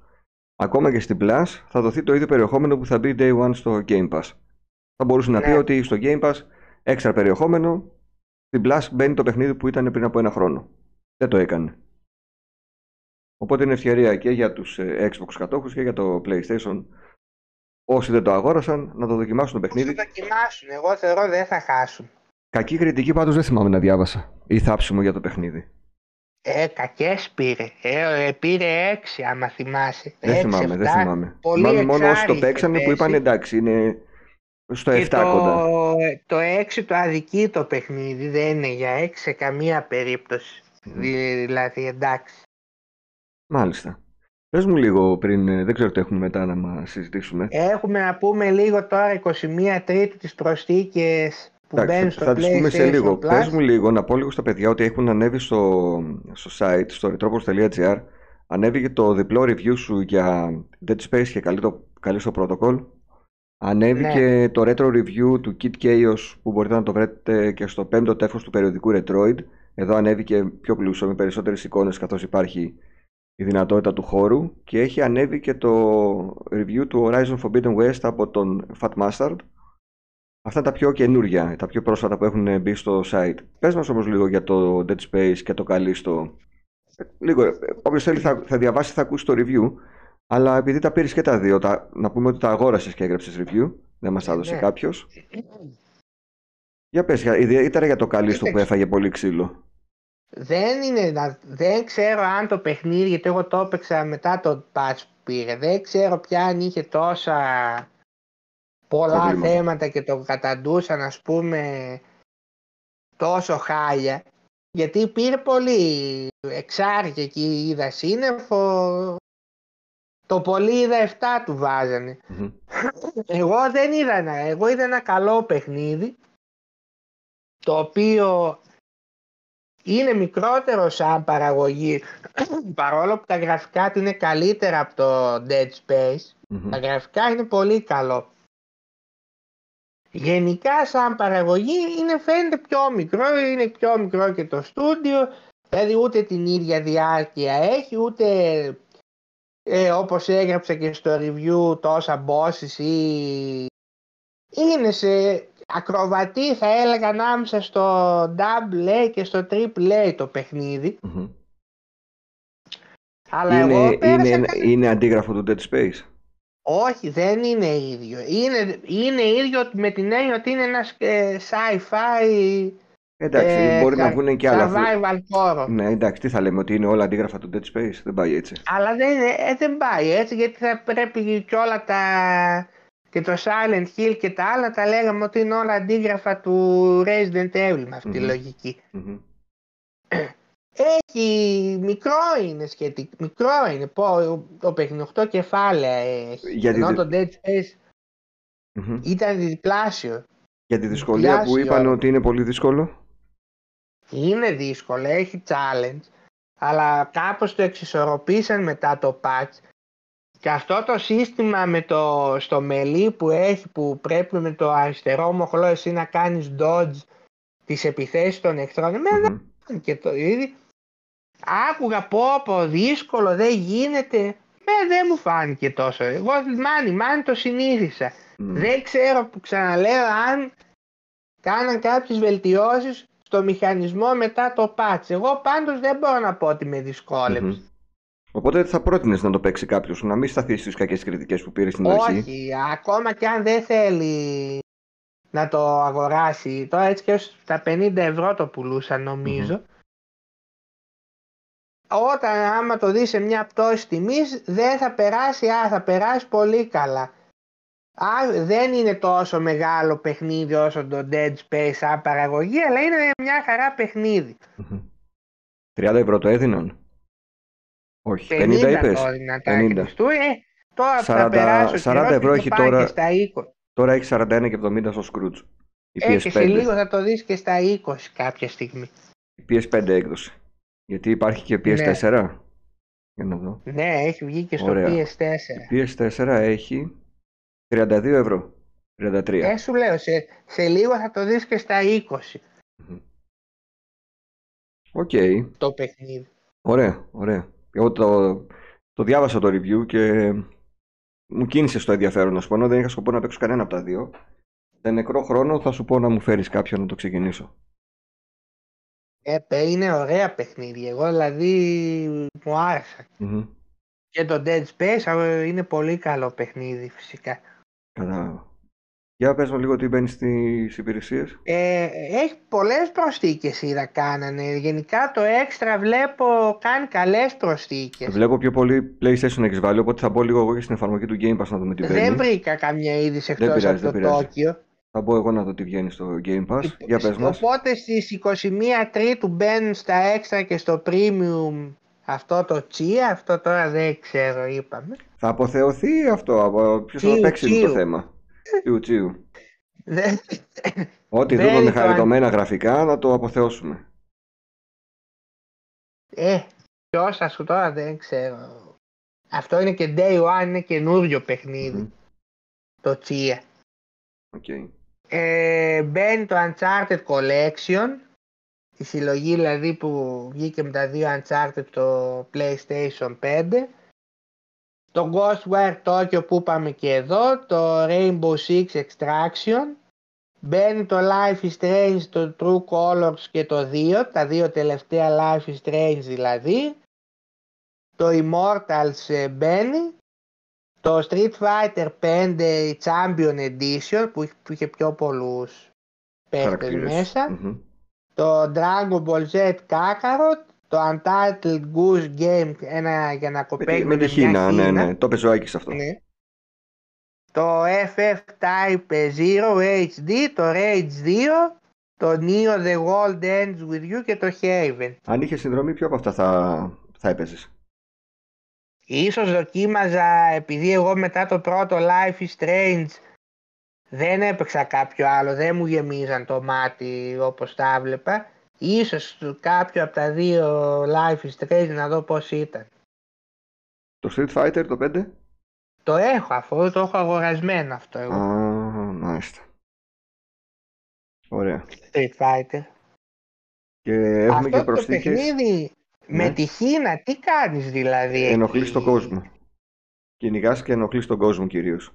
[SPEAKER 1] Ακόμα και στην Plus θα δοθεί το ίδιο περιεχόμενο που θα μπει Day One στο Game Pass. Θα μπορούσε να πει
[SPEAKER 2] Ναι.
[SPEAKER 1] ότι στο Game Pass έξτρα περιεχόμενο στην Plus μπαίνει το παιχνίδι που ήταν πριν από ένα χρόνο. Δεν το έκανε. Οπότε είναι ευκαιρία και για τους ε, Xbox κατόχους και για το PlayStation όσοι δεν το αγόρασαν να το δοκιμάσουν το
[SPEAKER 2] Θα
[SPEAKER 1] παιχνίδι.
[SPEAKER 2] δοκιμάσουν, εγώ θεωρώ δεν θα χάσουν.
[SPEAKER 1] Κακή κριτική πάντως δεν θυμάμαι να διάβασα. Ή θάψιμο για το παιχνίδι.
[SPEAKER 2] Ε, κακές πήρε. Ε, ε, πήρε έξι άμα θυμάσαι.
[SPEAKER 1] Δεν
[SPEAKER 2] Έξι,
[SPEAKER 1] θυμάμαι, δεν
[SPEAKER 2] εφτά.
[SPEAKER 1] θυμάμαι.
[SPEAKER 2] πολύ
[SPEAKER 1] Θυμάμαι μόνο όσοι το
[SPEAKER 2] εξάρι
[SPEAKER 1] παίξανε
[SPEAKER 2] είχε
[SPEAKER 1] που είπαν
[SPEAKER 2] πέσει.
[SPEAKER 1] εντάξει, είναι στο 7
[SPEAKER 2] Και
[SPEAKER 1] κοντά.
[SPEAKER 2] το, το 6 το αδικεί το παιχνίδι, δεν είναι για 6 σε καμία περίπτωση.
[SPEAKER 1] Μμμ.
[SPEAKER 2] Δηλαδή, εντάξει.
[SPEAKER 1] Μάλιστα. Πες μου λίγο πριν, ε, δεν ξέρω τι έχουμε μετά να μας συζητήσουμε.
[SPEAKER 2] Έχουμε να πούμε λίγο τώρα 21 Τρίτου τις προσθήκες που
[SPEAKER 1] Εντάξει,
[SPEAKER 2] μπαίνουν στο
[SPEAKER 1] θα τις πούμε σε
[SPEAKER 2] PlayStation
[SPEAKER 1] λίγο.
[SPEAKER 2] Plus.
[SPEAKER 1] Πες μου λίγο, να πω λίγο στα παιδιά ότι έχουν ανέβει στο, στο site, στο retropos.gr, ανέβηκε το διπλό review σου για Dead Space και καλή, το, καλή στο protocol. Ανέβηκε
[SPEAKER 2] Ναι.
[SPEAKER 1] το retro review του Kid Chaos που μπορείτε να το βρείτε και στο πέμπτο τεύχος του περιοδικού Retroid. Εδώ ανέβηκε πιο πλούσιο με περισσότερες εικόνες καθώς υπάρχει η δυνατότητα του χώρου και έχει ανέβει και το review του Horizon Forbidden West από τον Fat Mustard. Αυτά τα πιο καινούρια, τα πιο πρόσφατα που έχουν μπει στο site. Πες μας όμως λίγο για το Dead Space και το Καλίστο. Λίγο, ε, όποιος θέλει θα, θα διαβάσει θα ακούσει το review. Αλλά επειδή τα πήρες και τα δύο, τα, να πούμε ότι τα αγόρασες και έγραψες review. Δεν μας τα
[SPEAKER 2] Ε,
[SPEAKER 1] έδωσε
[SPEAKER 2] ναι.
[SPEAKER 1] κάποιος. Για πες, για- ιδιαίτερα για το Καλίστο που
[SPEAKER 2] Κοίταξε.
[SPEAKER 1] έφαγε πολύ ξύλο.
[SPEAKER 2] Δεν είναι, να- δεν ξέρω αν το παιχνίδι, γιατί εγώ το έπαιξα μετά το patch που πήρε, δεν ξέρω πια αν είχε τόσα πολλά
[SPEAKER 1] Προβλήματα.
[SPEAKER 2] θέματα και το καταντούσαν ας πούμε τόσο χάλια γιατί πήρε πολύ εξάρια εκεί είδα σύννεφο το πολύ είδα 7 του βάζανε
[SPEAKER 1] Μμμ.
[SPEAKER 2] εγώ δεν είδα ένα, εγώ είδα ένα καλό παιχνίδι το οποίο είναι μικρότερο σαν παραγωγή παρόλο που τα γραφικά του είναι καλύτερα από το Dead Space
[SPEAKER 1] Μμμ.
[SPEAKER 2] τα γραφικά είναι πολύ καλό γενικά σαν παραγωγή είναι φαίνεται πιο μικρό είναι πιο μικρό και το στούντιο δηλαδή ούτε την ίδια διάρκεια έχει ούτε ε, όπως έγραψα και στο review τόσα bosses ή είναι σε ακροβατή θα έλεγα ανάμεσα στο double A και στο triple A το παιχνίδι
[SPEAKER 1] Μμμ.
[SPEAKER 2] αλλά εγώ
[SPEAKER 1] Είναι,
[SPEAKER 2] πέρασα
[SPEAKER 1] είναι,
[SPEAKER 2] καλά.
[SPEAKER 1] είναι αντίγραφο του Dead Space;
[SPEAKER 2] όχι δεν είναι ίδιο είναι, είναι ίδιο με την έννοια ότι είναι ένας ε, sci-fi
[SPEAKER 1] Εντάξει,
[SPEAKER 2] ε,
[SPEAKER 1] μπορεί να
[SPEAKER 2] κα-
[SPEAKER 1] βγουν και άλλα.
[SPEAKER 2] survival horror
[SPEAKER 1] Ναι, εντάξει, τι θα λέμε, ότι είναι όλα αντίγραφα του Dead Space; Δεν πάει έτσι.
[SPEAKER 2] Αλλά δεν, είναι- ε, δεν πάει έτσι γιατί θα πρέπει και όλα τα και το Silent Hill και τα άλλα τα λέγαμε ότι είναι όλα αντίγραφα του Resident Evil με αυτή τη
[SPEAKER 1] Μμμ.
[SPEAKER 2] λογική.
[SPEAKER 1] Μμμ.
[SPEAKER 2] Έχει μικρό είναι σχετικά, μικρό είναι πω, το παιχνίδι, 8 κεφάλαια έχει.
[SPEAKER 1] Γιατί
[SPEAKER 2] Ενώ
[SPEAKER 1] δεν-
[SPEAKER 2] το Dead Space
[SPEAKER 1] Μμμ.
[SPEAKER 2] ήταν διπλάσιο.
[SPEAKER 1] Για τη δυσκολία που
[SPEAKER 2] Διάσιο.
[SPEAKER 1] είπαν ότι είναι πολύ δύσκολο;
[SPEAKER 2] Είναι δύσκολο, έχει challenge, αλλά κάπως το εξισορροπήσαν μετά το patch. Και αυτό το σύστημα με το, στο μελί που έχει που πρέπει με το αριστερό μοχλό εσύ να κάνεις dodge τις επιθέσεις των εχθρών εμένα
[SPEAKER 1] Μμμ.
[SPEAKER 2] δεν και το ίδιο άκουγα πω πω δύσκολο δεν γίνεται με δεν μου φάνηκε τόσο εγώ μάνι μάνι το συνήθισα
[SPEAKER 1] Μμ.
[SPEAKER 2] δεν ξέρω που ξαναλέω αν κάναν κάποιες βελτιώσεις στο μηχανισμό μετά το patch. Εγώ πάντως δεν μπορώ να πω ότι με δυσκόλεψε.
[SPEAKER 1] Μμμ. Οπότε θα πρότεινες να το παίξει κάποιος, να μην σταθεί στις κακές κριτικές που πήρε στην αρχή.
[SPEAKER 2] Όχι, ακόμα και αν δεν θέλει να το αγοράσει. Τώρα έτσι και ως τα 50 ευρώ το πουλούσαν νομίζω. Όταν άμα το δεις σε μια πτώση τιμής δεν θα περάσει, α, θα περάσει πολύ καλά. Α, δεν είναι τόσο μεγάλο παιχνίδι όσο το Dead Space σαν παραγωγή, αλλά είναι μια χαρά παιχνίδι.
[SPEAKER 1] Μμμ. 30 ευρώ το έδιναν. Όχι, 50,
[SPEAKER 2] 50
[SPEAKER 1] είπες.
[SPEAKER 2] το έδινα τα
[SPEAKER 1] 50.
[SPEAKER 2] άκρη του. Ε, τώρα που
[SPEAKER 1] 40
[SPEAKER 2] θα περάσει ο
[SPEAKER 1] 40
[SPEAKER 2] καιρός
[SPEAKER 1] ευρώ
[SPEAKER 2] και
[SPEAKER 1] έχει
[SPEAKER 2] το πάει
[SPEAKER 1] τώρα-
[SPEAKER 2] και στα 20.
[SPEAKER 1] Τώρα έχει 41 και 70 στο Scrooge. Η
[SPEAKER 2] Ε, και σε
[SPEAKER 1] PS5.
[SPEAKER 2] λίγο θα το δεις και στα 20 κάποια στιγμή.
[SPEAKER 1] Η PS5 έκδοση. Γιατί υπάρχει και PS4. Για να δω.
[SPEAKER 2] Ναι, έχει βγει και στο
[SPEAKER 1] Ωραία.
[SPEAKER 2] PS4.
[SPEAKER 1] Η PS4 έχει 32 ευρώ. 33.
[SPEAKER 2] Ε, σου λέω, σε, σε λίγο θα το δεις και στα 20
[SPEAKER 1] Μμμ. Οκ.
[SPEAKER 2] το παιχνίδι.
[SPEAKER 1] Ωραία, ωραία. Εγώ το, το διάβασα το review και μου κίνησε στο ενδιαφέρον να σου πω, ενώ δεν είχα σκοπό να παίξω κανένα από τα δύο. Σε νεκρό χρόνο θα σου πω να μου φέρεις κάποιον να το ξεκινήσω.
[SPEAKER 2] Ε, παι, είναι ωραία παιχνίδια. Εγώ δηλαδή μου άρεσα.
[SPEAKER 1] Μμμ.
[SPEAKER 2] Και το Dead Space α, είναι πολύ καλό παιχνίδι φυσικά.
[SPEAKER 1] Κατάλαβα. Για πες μου λίγο τι μπαίνεις στις υπηρεσίες.
[SPEAKER 2] Ε, έχει πολλές προσθήκες είδα κάνανε. Γενικά το Extra βλέπω κάνει καλές προσθήκες.
[SPEAKER 1] Βλέπω πιο πολύ PlayStation έχεις βάλει, οπότε θα μπω λίγο εγώ και στην εφαρμογή του Game Pass να δούμε τι
[SPEAKER 2] Δεν
[SPEAKER 1] βγαίνει.
[SPEAKER 2] βρήκα καμιά είδηση
[SPEAKER 1] Δεν
[SPEAKER 2] εκτός
[SPEAKER 1] πειράζει,
[SPEAKER 2] από
[SPEAKER 1] δεν
[SPEAKER 2] το
[SPEAKER 1] πειράζει.
[SPEAKER 2] Τόκιο.
[SPEAKER 1] Θα μπω εγώ να δω τι βγαίνει στο Game Pass. Για πες μας.
[SPEAKER 2] Οπότε στις 21 Τρίτου μπαίνουν στα Extra και στο Premium Αυτό το τσία, αυτό τώρα δεν ξέρω, είπαμε.
[SPEAKER 1] Θα αποθεωθεί αυτό, από ποιος θα
[SPEAKER 2] Τσίου,
[SPEAKER 1] παίξει το
[SPEAKER 2] τσίου.
[SPEAKER 1] θέμα. Τσίου, τσίου.
[SPEAKER 2] Δεν-
[SPEAKER 1] Ό,τι
[SPEAKER 2] Δεν
[SPEAKER 1] δούμε με
[SPEAKER 2] το
[SPEAKER 1] χαριτωμένα γραφικά να το αποθεώσουμε.
[SPEAKER 2] Ε, ποιος θα σου τώρα δεν ξέρω. Αυτό είναι και day one, είναι καινούριο παιχνίδι.
[SPEAKER 1] Μμμ.
[SPEAKER 2] Το τσία.
[SPEAKER 1] Οκ.
[SPEAKER 2] Ε, μπαίνει το Uncharted Collection, η συλλογή δηλαδή που βγήκε με τα δύο Uncharted στο PlayStation 5. Το Ghostwire Tokyo που είπαμε και εδώ, το Rainbow Six Extraction. Μπαίνει το Life is Strange, το True Colors και το 2, τα δύο τελευταία Life is Strange δηλαδή. Το Immortals ε, μπαίνει. Το Street Fighter 5 η Champion Edition που, είχε- που είχε πιο πολλούς παίχτες
[SPEAKER 1] Χαρακτήρες.
[SPEAKER 2] μέσα.
[SPEAKER 1] Μμμ.
[SPEAKER 2] Το Dragon Ball Z Kakarot. Το Untitled Goose Game ένα για να
[SPEAKER 1] Με, τη,
[SPEAKER 2] κοπέγει
[SPEAKER 1] με τη Χίνα, ναι, ναι. Το παίζει ο Άκης αυτό.
[SPEAKER 2] ναι. Το FF Type 0 HD, το Rage 2, το Neo The World Ends With You και το Haven.
[SPEAKER 1] Αν είχες συνδρομή, ποιο από αυτά θα, θα έπαιζες;
[SPEAKER 2] Ίσως δοκίμαζα επειδή εγώ μετά το πρώτο Life is Strange δεν έπαιξα κάποιο άλλο, δεν μου γεμίζαν το μάτι όπως τα βλέπα. Ίσως κάποιο από τα δύο Life is Strange να δω πώς ήταν.
[SPEAKER 1] Το Street Fighter το 5.
[SPEAKER 2] Το έχω αφού το έχω αγορασμένο αυτό
[SPEAKER 1] Α,
[SPEAKER 2] εγώ.
[SPEAKER 1] μάλιστα. Ωραία.
[SPEAKER 2] Street Fighter.
[SPEAKER 1] Και έχουμε
[SPEAKER 2] αυτό
[SPEAKER 1] και
[SPEAKER 2] το
[SPEAKER 1] προσθήκες.
[SPEAKER 2] παιχνίδι με
[SPEAKER 1] Ναι.
[SPEAKER 2] τη Χίνα τι κάνεις δηλαδή.
[SPEAKER 1] Ενοχλείς
[SPEAKER 2] εκεί;
[SPEAKER 1] τον κόσμο. Κυνηγάς και ενοχλείς τον κόσμο κυρίως.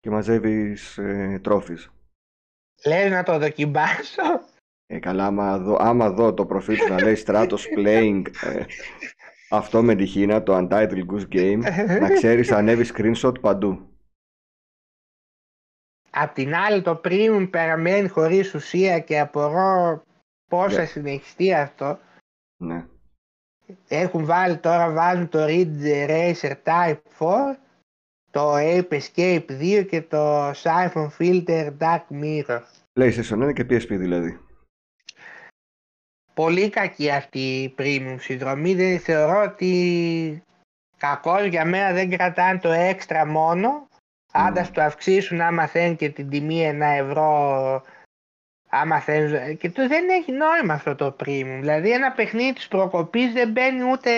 [SPEAKER 1] Και μαζεύεις ε, τρόφις.
[SPEAKER 2] Λες να το δοκιμάσω;
[SPEAKER 1] Ε, καλά, άμα δω, άμα δω το προφίλ του να λέει Stratos Playing ε, αυτό με τη Χίνα, το Untitled Goose Game, να ξέρεις θα ανέβει screenshot παντού.
[SPEAKER 2] Απ' την άλλη το premium παραμένει χωρίς ουσία και απορώ πώς
[SPEAKER 1] Ναι.
[SPEAKER 2] θα συνεχιστεί αυτό.
[SPEAKER 1] Ναι.
[SPEAKER 2] Έχουν βάλει τώρα βάζουν το Ridge Racer Type 4, το Ape Escape 2 και το Siphon Filter Dark Mirror.
[SPEAKER 1] PlayStation 1 και PSP δηλαδή.
[SPEAKER 2] Πολύ κακή αυτή η premium συνδρομή. Δεν θεωρώ ότι κακός για μένα δεν κρατάνε το έξτρα μόνο. Άντα
[SPEAKER 1] Mm.
[SPEAKER 2] το αυξήσουν άμα θέλουν και την τιμή ένα ευρώ άμα θέλουν. Και το δεν έχει νόημα αυτό το premium. Δηλαδή ένα παιχνίδι της προκοπής δεν μπαίνει ούτε...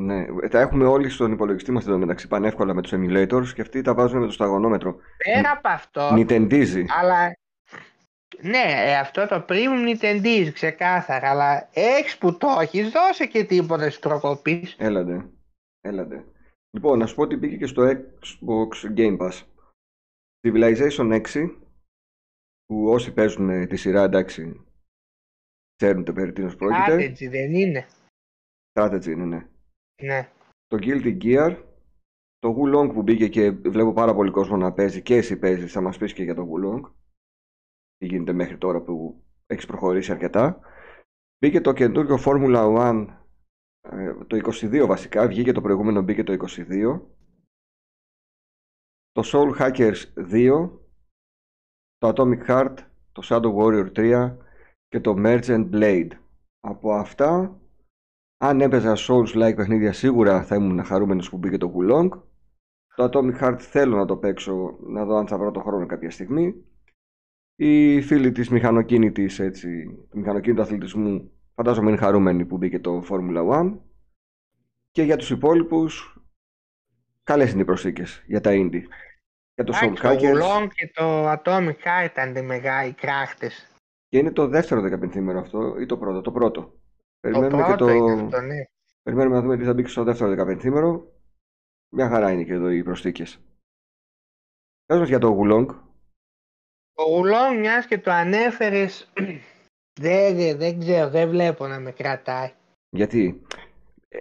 [SPEAKER 1] Ναι, τα έχουμε όλοι στον υπολογιστή μας εδώ μεταξύ πανεύκολα με τους emulators και αυτοί τα βάζουν με το σταγονόμετρο.
[SPEAKER 2] Πέρα από αυτό,
[SPEAKER 1] Nintendίζει.
[SPEAKER 2] αλλά... Ναι, ε, αυτό το premium Nintendo ξεκάθαρα, αλλά έχεις που το έχεις, δώσε και τίποτα της προκοπής.
[SPEAKER 1] Έλαντε. Έλαντε. Λοιπόν, να σου πω ότι μπήκε και στο Xbox Game Pass. Civilization 6, που όσοι παίζουν ε, τη σειρά, εντάξει, ξέρουν το περί τίνος πρόκειται.
[SPEAKER 2] Strategy δεν είναι.
[SPEAKER 1] Strategy είναι, ναι.
[SPEAKER 2] Ναι.
[SPEAKER 1] Το Guilty Gear, το Wulong που μπήκε και βλέπω πάρα πολύ κόσμο να παίζει και εσύ παίζεις, θα μας πεις και για το Wulong. Τι γίνεται μέχρι τώρα που έχεις προχωρήσει αρκετά. Μπήκε το καινούριο Formula 1 ε, το 22 βασικά, βγήκε το προηγούμενο, μπήκε το 22. Το Soul Hackers 2, το Atomic Heart, το Shadow Warrior 3 και το Merchant Blade. Από αυτά, αν έπαιζα Souls-like παιχνίδια σίγουρα θα ήμουν χαρούμενος που μπήκε το Wulong. Το Atomic Heart θέλω να το παίξω, να δω αν θα βρω το χρόνο κάποια στιγμή. Οι φίλοι της μηχανοκίνητης, έτσι, του μηχανοκίνητου αθλητισμού Φαντάζομαι είναι χαρούμενοι που μπήκε το Formula 1. Και για τους υπόλοιπους, καλές είναι οι προσθήκες για τα indie. Για το Soul
[SPEAKER 2] Εντάξει, το
[SPEAKER 1] Hackers
[SPEAKER 2] Wulong και το Atomic Heart ήταν οι μεγάλοι κράχτες.
[SPEAKER 1] και είναι το δεύτερο 15 αυτό ή το πρώτο, το πρώτο.
[SPEAKER 2] Το
[SPEAKER 1] Περιμένουμε
[SPEAKER 2] πρώτο
[SPEAKER 1] και το...
[SPEAKER 2] είναι αυτό, ναι.
[SPEAKER 1] Περιμένουμε να δούμε τι θα μπει και στο δεύτερο 15 Μια χαρά είναι και εδώ οι προσθήκες. Πες μας για το Wulong.
[SPEAKER 2] Το Wulong μιας και το ανέφερες, (clears throat) δεν, δεν ξέρω, δεν βλέπω να με κρατάει.
[SPEAKER 1] Γιατί ε,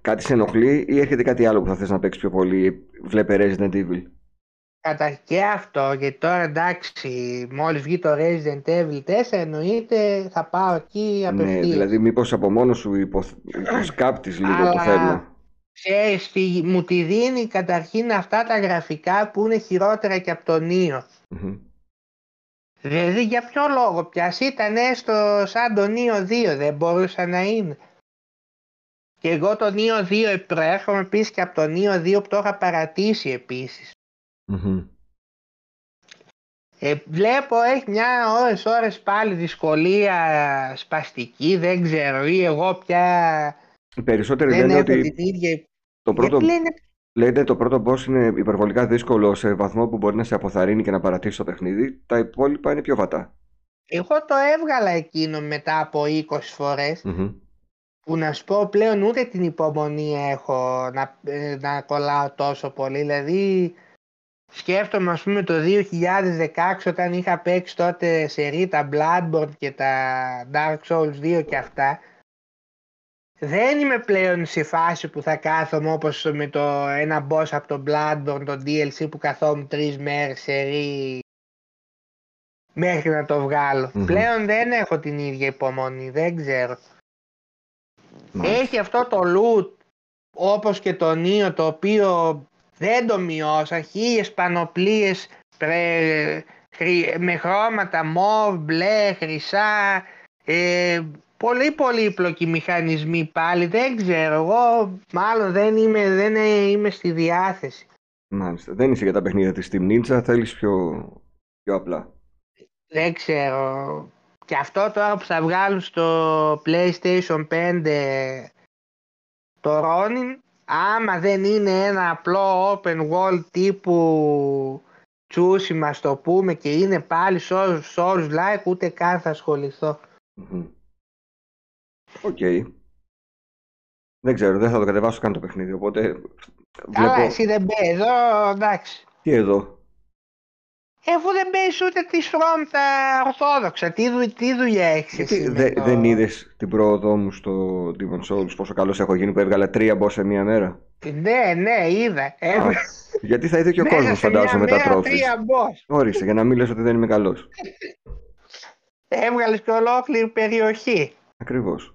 [SPEAKER 1] κάτι σε ενοχλεί ή έρχεται κάτι άλλο που θα θες να παίξεις πιο πολύ. Βλέπε Resident Evil;
[SPEAKER 2] Κατά και αυτό, γιατί τώρα εντάξει, μόλις βγει το Resident Evil 4, εννοείται θα πάω εκεί
[SPEAKER 1] Ναι,
[SPEAKER 2] απευθείας.
[SPEAKER 1] δηλαδή μήπως από μόνος σου υποθ... υποσκάπτεις λίγο το
[SPEAKER 2] Αλλά-
[SPEAKER 1] θέμα.
[SPEAKER 2] Ξέρεις, τι- μου τη δίνει καταρχήν αυτά τα γραφικά που είναι χειρότερα και από τον Νίο.
[SPEAKER 1] Μμμ.
[SPEAKER 2] Δηλαδή για ποιο λόγο πιας; Ήταν έστω σαν το Νίο 2 δεν μπορούσε να είναι. Και εγώ το Νίο 2 προέρχομαι επίσης και από το Νίο 2 που το είχα παρατήσει επίσης.
[SPEAKER 1] Μμμ.
[SPEAKER 2] Ε, βλέπω έχει μια ώρες ώρες πάλι δυσκολία σπαστική, δεν ξέρω ή εγώ πια
[SPEAKER 1] Οι περισσότεροι
[SPEAKER 2] δεν
[SPEAKER 1] λένε
[SPEAKER 2] έχω
[SPEAKER 1] ότι
[SPEAKER 2] την ίδια...
[SPEAKER 1] το πρώτο,
[SPEAKER 2] Γιατί λένε
[SPEAKER 1] λένε το πρώτο boss είναι υπερβολικά δύσκολο σε βαθμό που μπορεί να σε αποθαρρύνει και να παρατήσει το παιχνίδι. Τα υπόλοιπα είναι πιο βατά.
[SPEAKER 2] Εγώ το έβγαλα εκείνο μετά από 20 φορές
[SPEAKER 1] Μμμ.
[SPEAKER 2] που να σου πω πλέον ούτε την υπομονή έχω να, ε, να κολλάω τόσο πολύ. Δηλαδή σκέφτομαι ας πούμε το 2016 όταν είχα παίξει τότε σε Rita Bloodborne και τα Dark Souls 2 και αυτά δεν είμαι πλέον σε φάση που θα κάθομαι όπως με το ένα boss από το Bloodborne, το DLC που καθόμουν τρεις μέρες σε ρί μέχρι να το βγάλω.
[SPEAKER 1] Μμμ.
[SPEAKER 2] Πλέον δεν έχω την ίδια υπομονή, δεν ξέρω.
[SPEAKER 1] Μάλιστα.
[SPEAKER 2] Έχει αυτό το loot όπως και το Νίο το οποίο δεν το μειώσαν, χίλιες πανοπλίες πρε- χρη- με χρώματα μοβ, μπλε, χρυσά, ε, πολύ πολύπλοκοι μηχανισμοί πάλι, δεν ξέρω, εγώ μάλλον δεν είμαι, δεν είμαι στη διάθεση.
[SPEAKER 1] Μάλιστα. Δεν είσαι για τα παιχνίδια της Team Ninja, θέλεις πιο, πιο απλά.
[SPEAKER 2] Δεν ξέρω. Και αυτό τώρα που θα βγάλουν στο PlayStation 5 το Ronin, άμα δεν είναι ένα απλό open world τύπου τσούσιμα στο πούμε και είναι πάλι Souls, Souls like ούτε καν θα ασχοληθώ.
[SPEAKER 1] Μμμ. Οκ. Δεν ξέρω, δεν θα το κατεβάσω καν το παιχνίδι, οπότε
[SPEAKER 2] Καλά
[SPEAKER 1] βλέπω...
[SPEAKER 2] εσύ δεν παίζει εδώ εντάξει.
[SPEAKER 1] Τι εδώ,
[SPEAKER 2] Ε, Αφού δεν παίζει ούτε τη From τα Ορθόδοξα, τι, δου, τι δουλειά έχεις
[SPEAKER 1] Γιατί
[SPEAKER 2] εσύ με
[SPEAKER 1] δε-
[SPEAKER 2] το-
[SPEAKER 1] δεν είδες την πρόοδό μου στο Demon Souls, πόσο καλός έχω γίνει που έβγαλα τρία boss σε μία μέρα;
[SPEAKER 2] Ναι, ναι, είδα. Ε,
[SPEAKER 1] Α, γιατί θα είδε και ο
[SPEAKER 2] μέσα
[SPEAKER 1] κόσμος
[SPEAKER 2] σε μια
[SPEAKER 1] φαντάζομαι τα
[SPEAKER 2] μέρα
[SPEAKER 1] τρόφις.
[SPEAKER 2] τρία boss.
[SPEAKER 1] Όρισε, για να μην λες ότι δεν είμαι καλός.
[SPEAKER 2] Έβγαλες και ολόκληρη περιοχή.
[SPEAKER 1] Ακριβώς.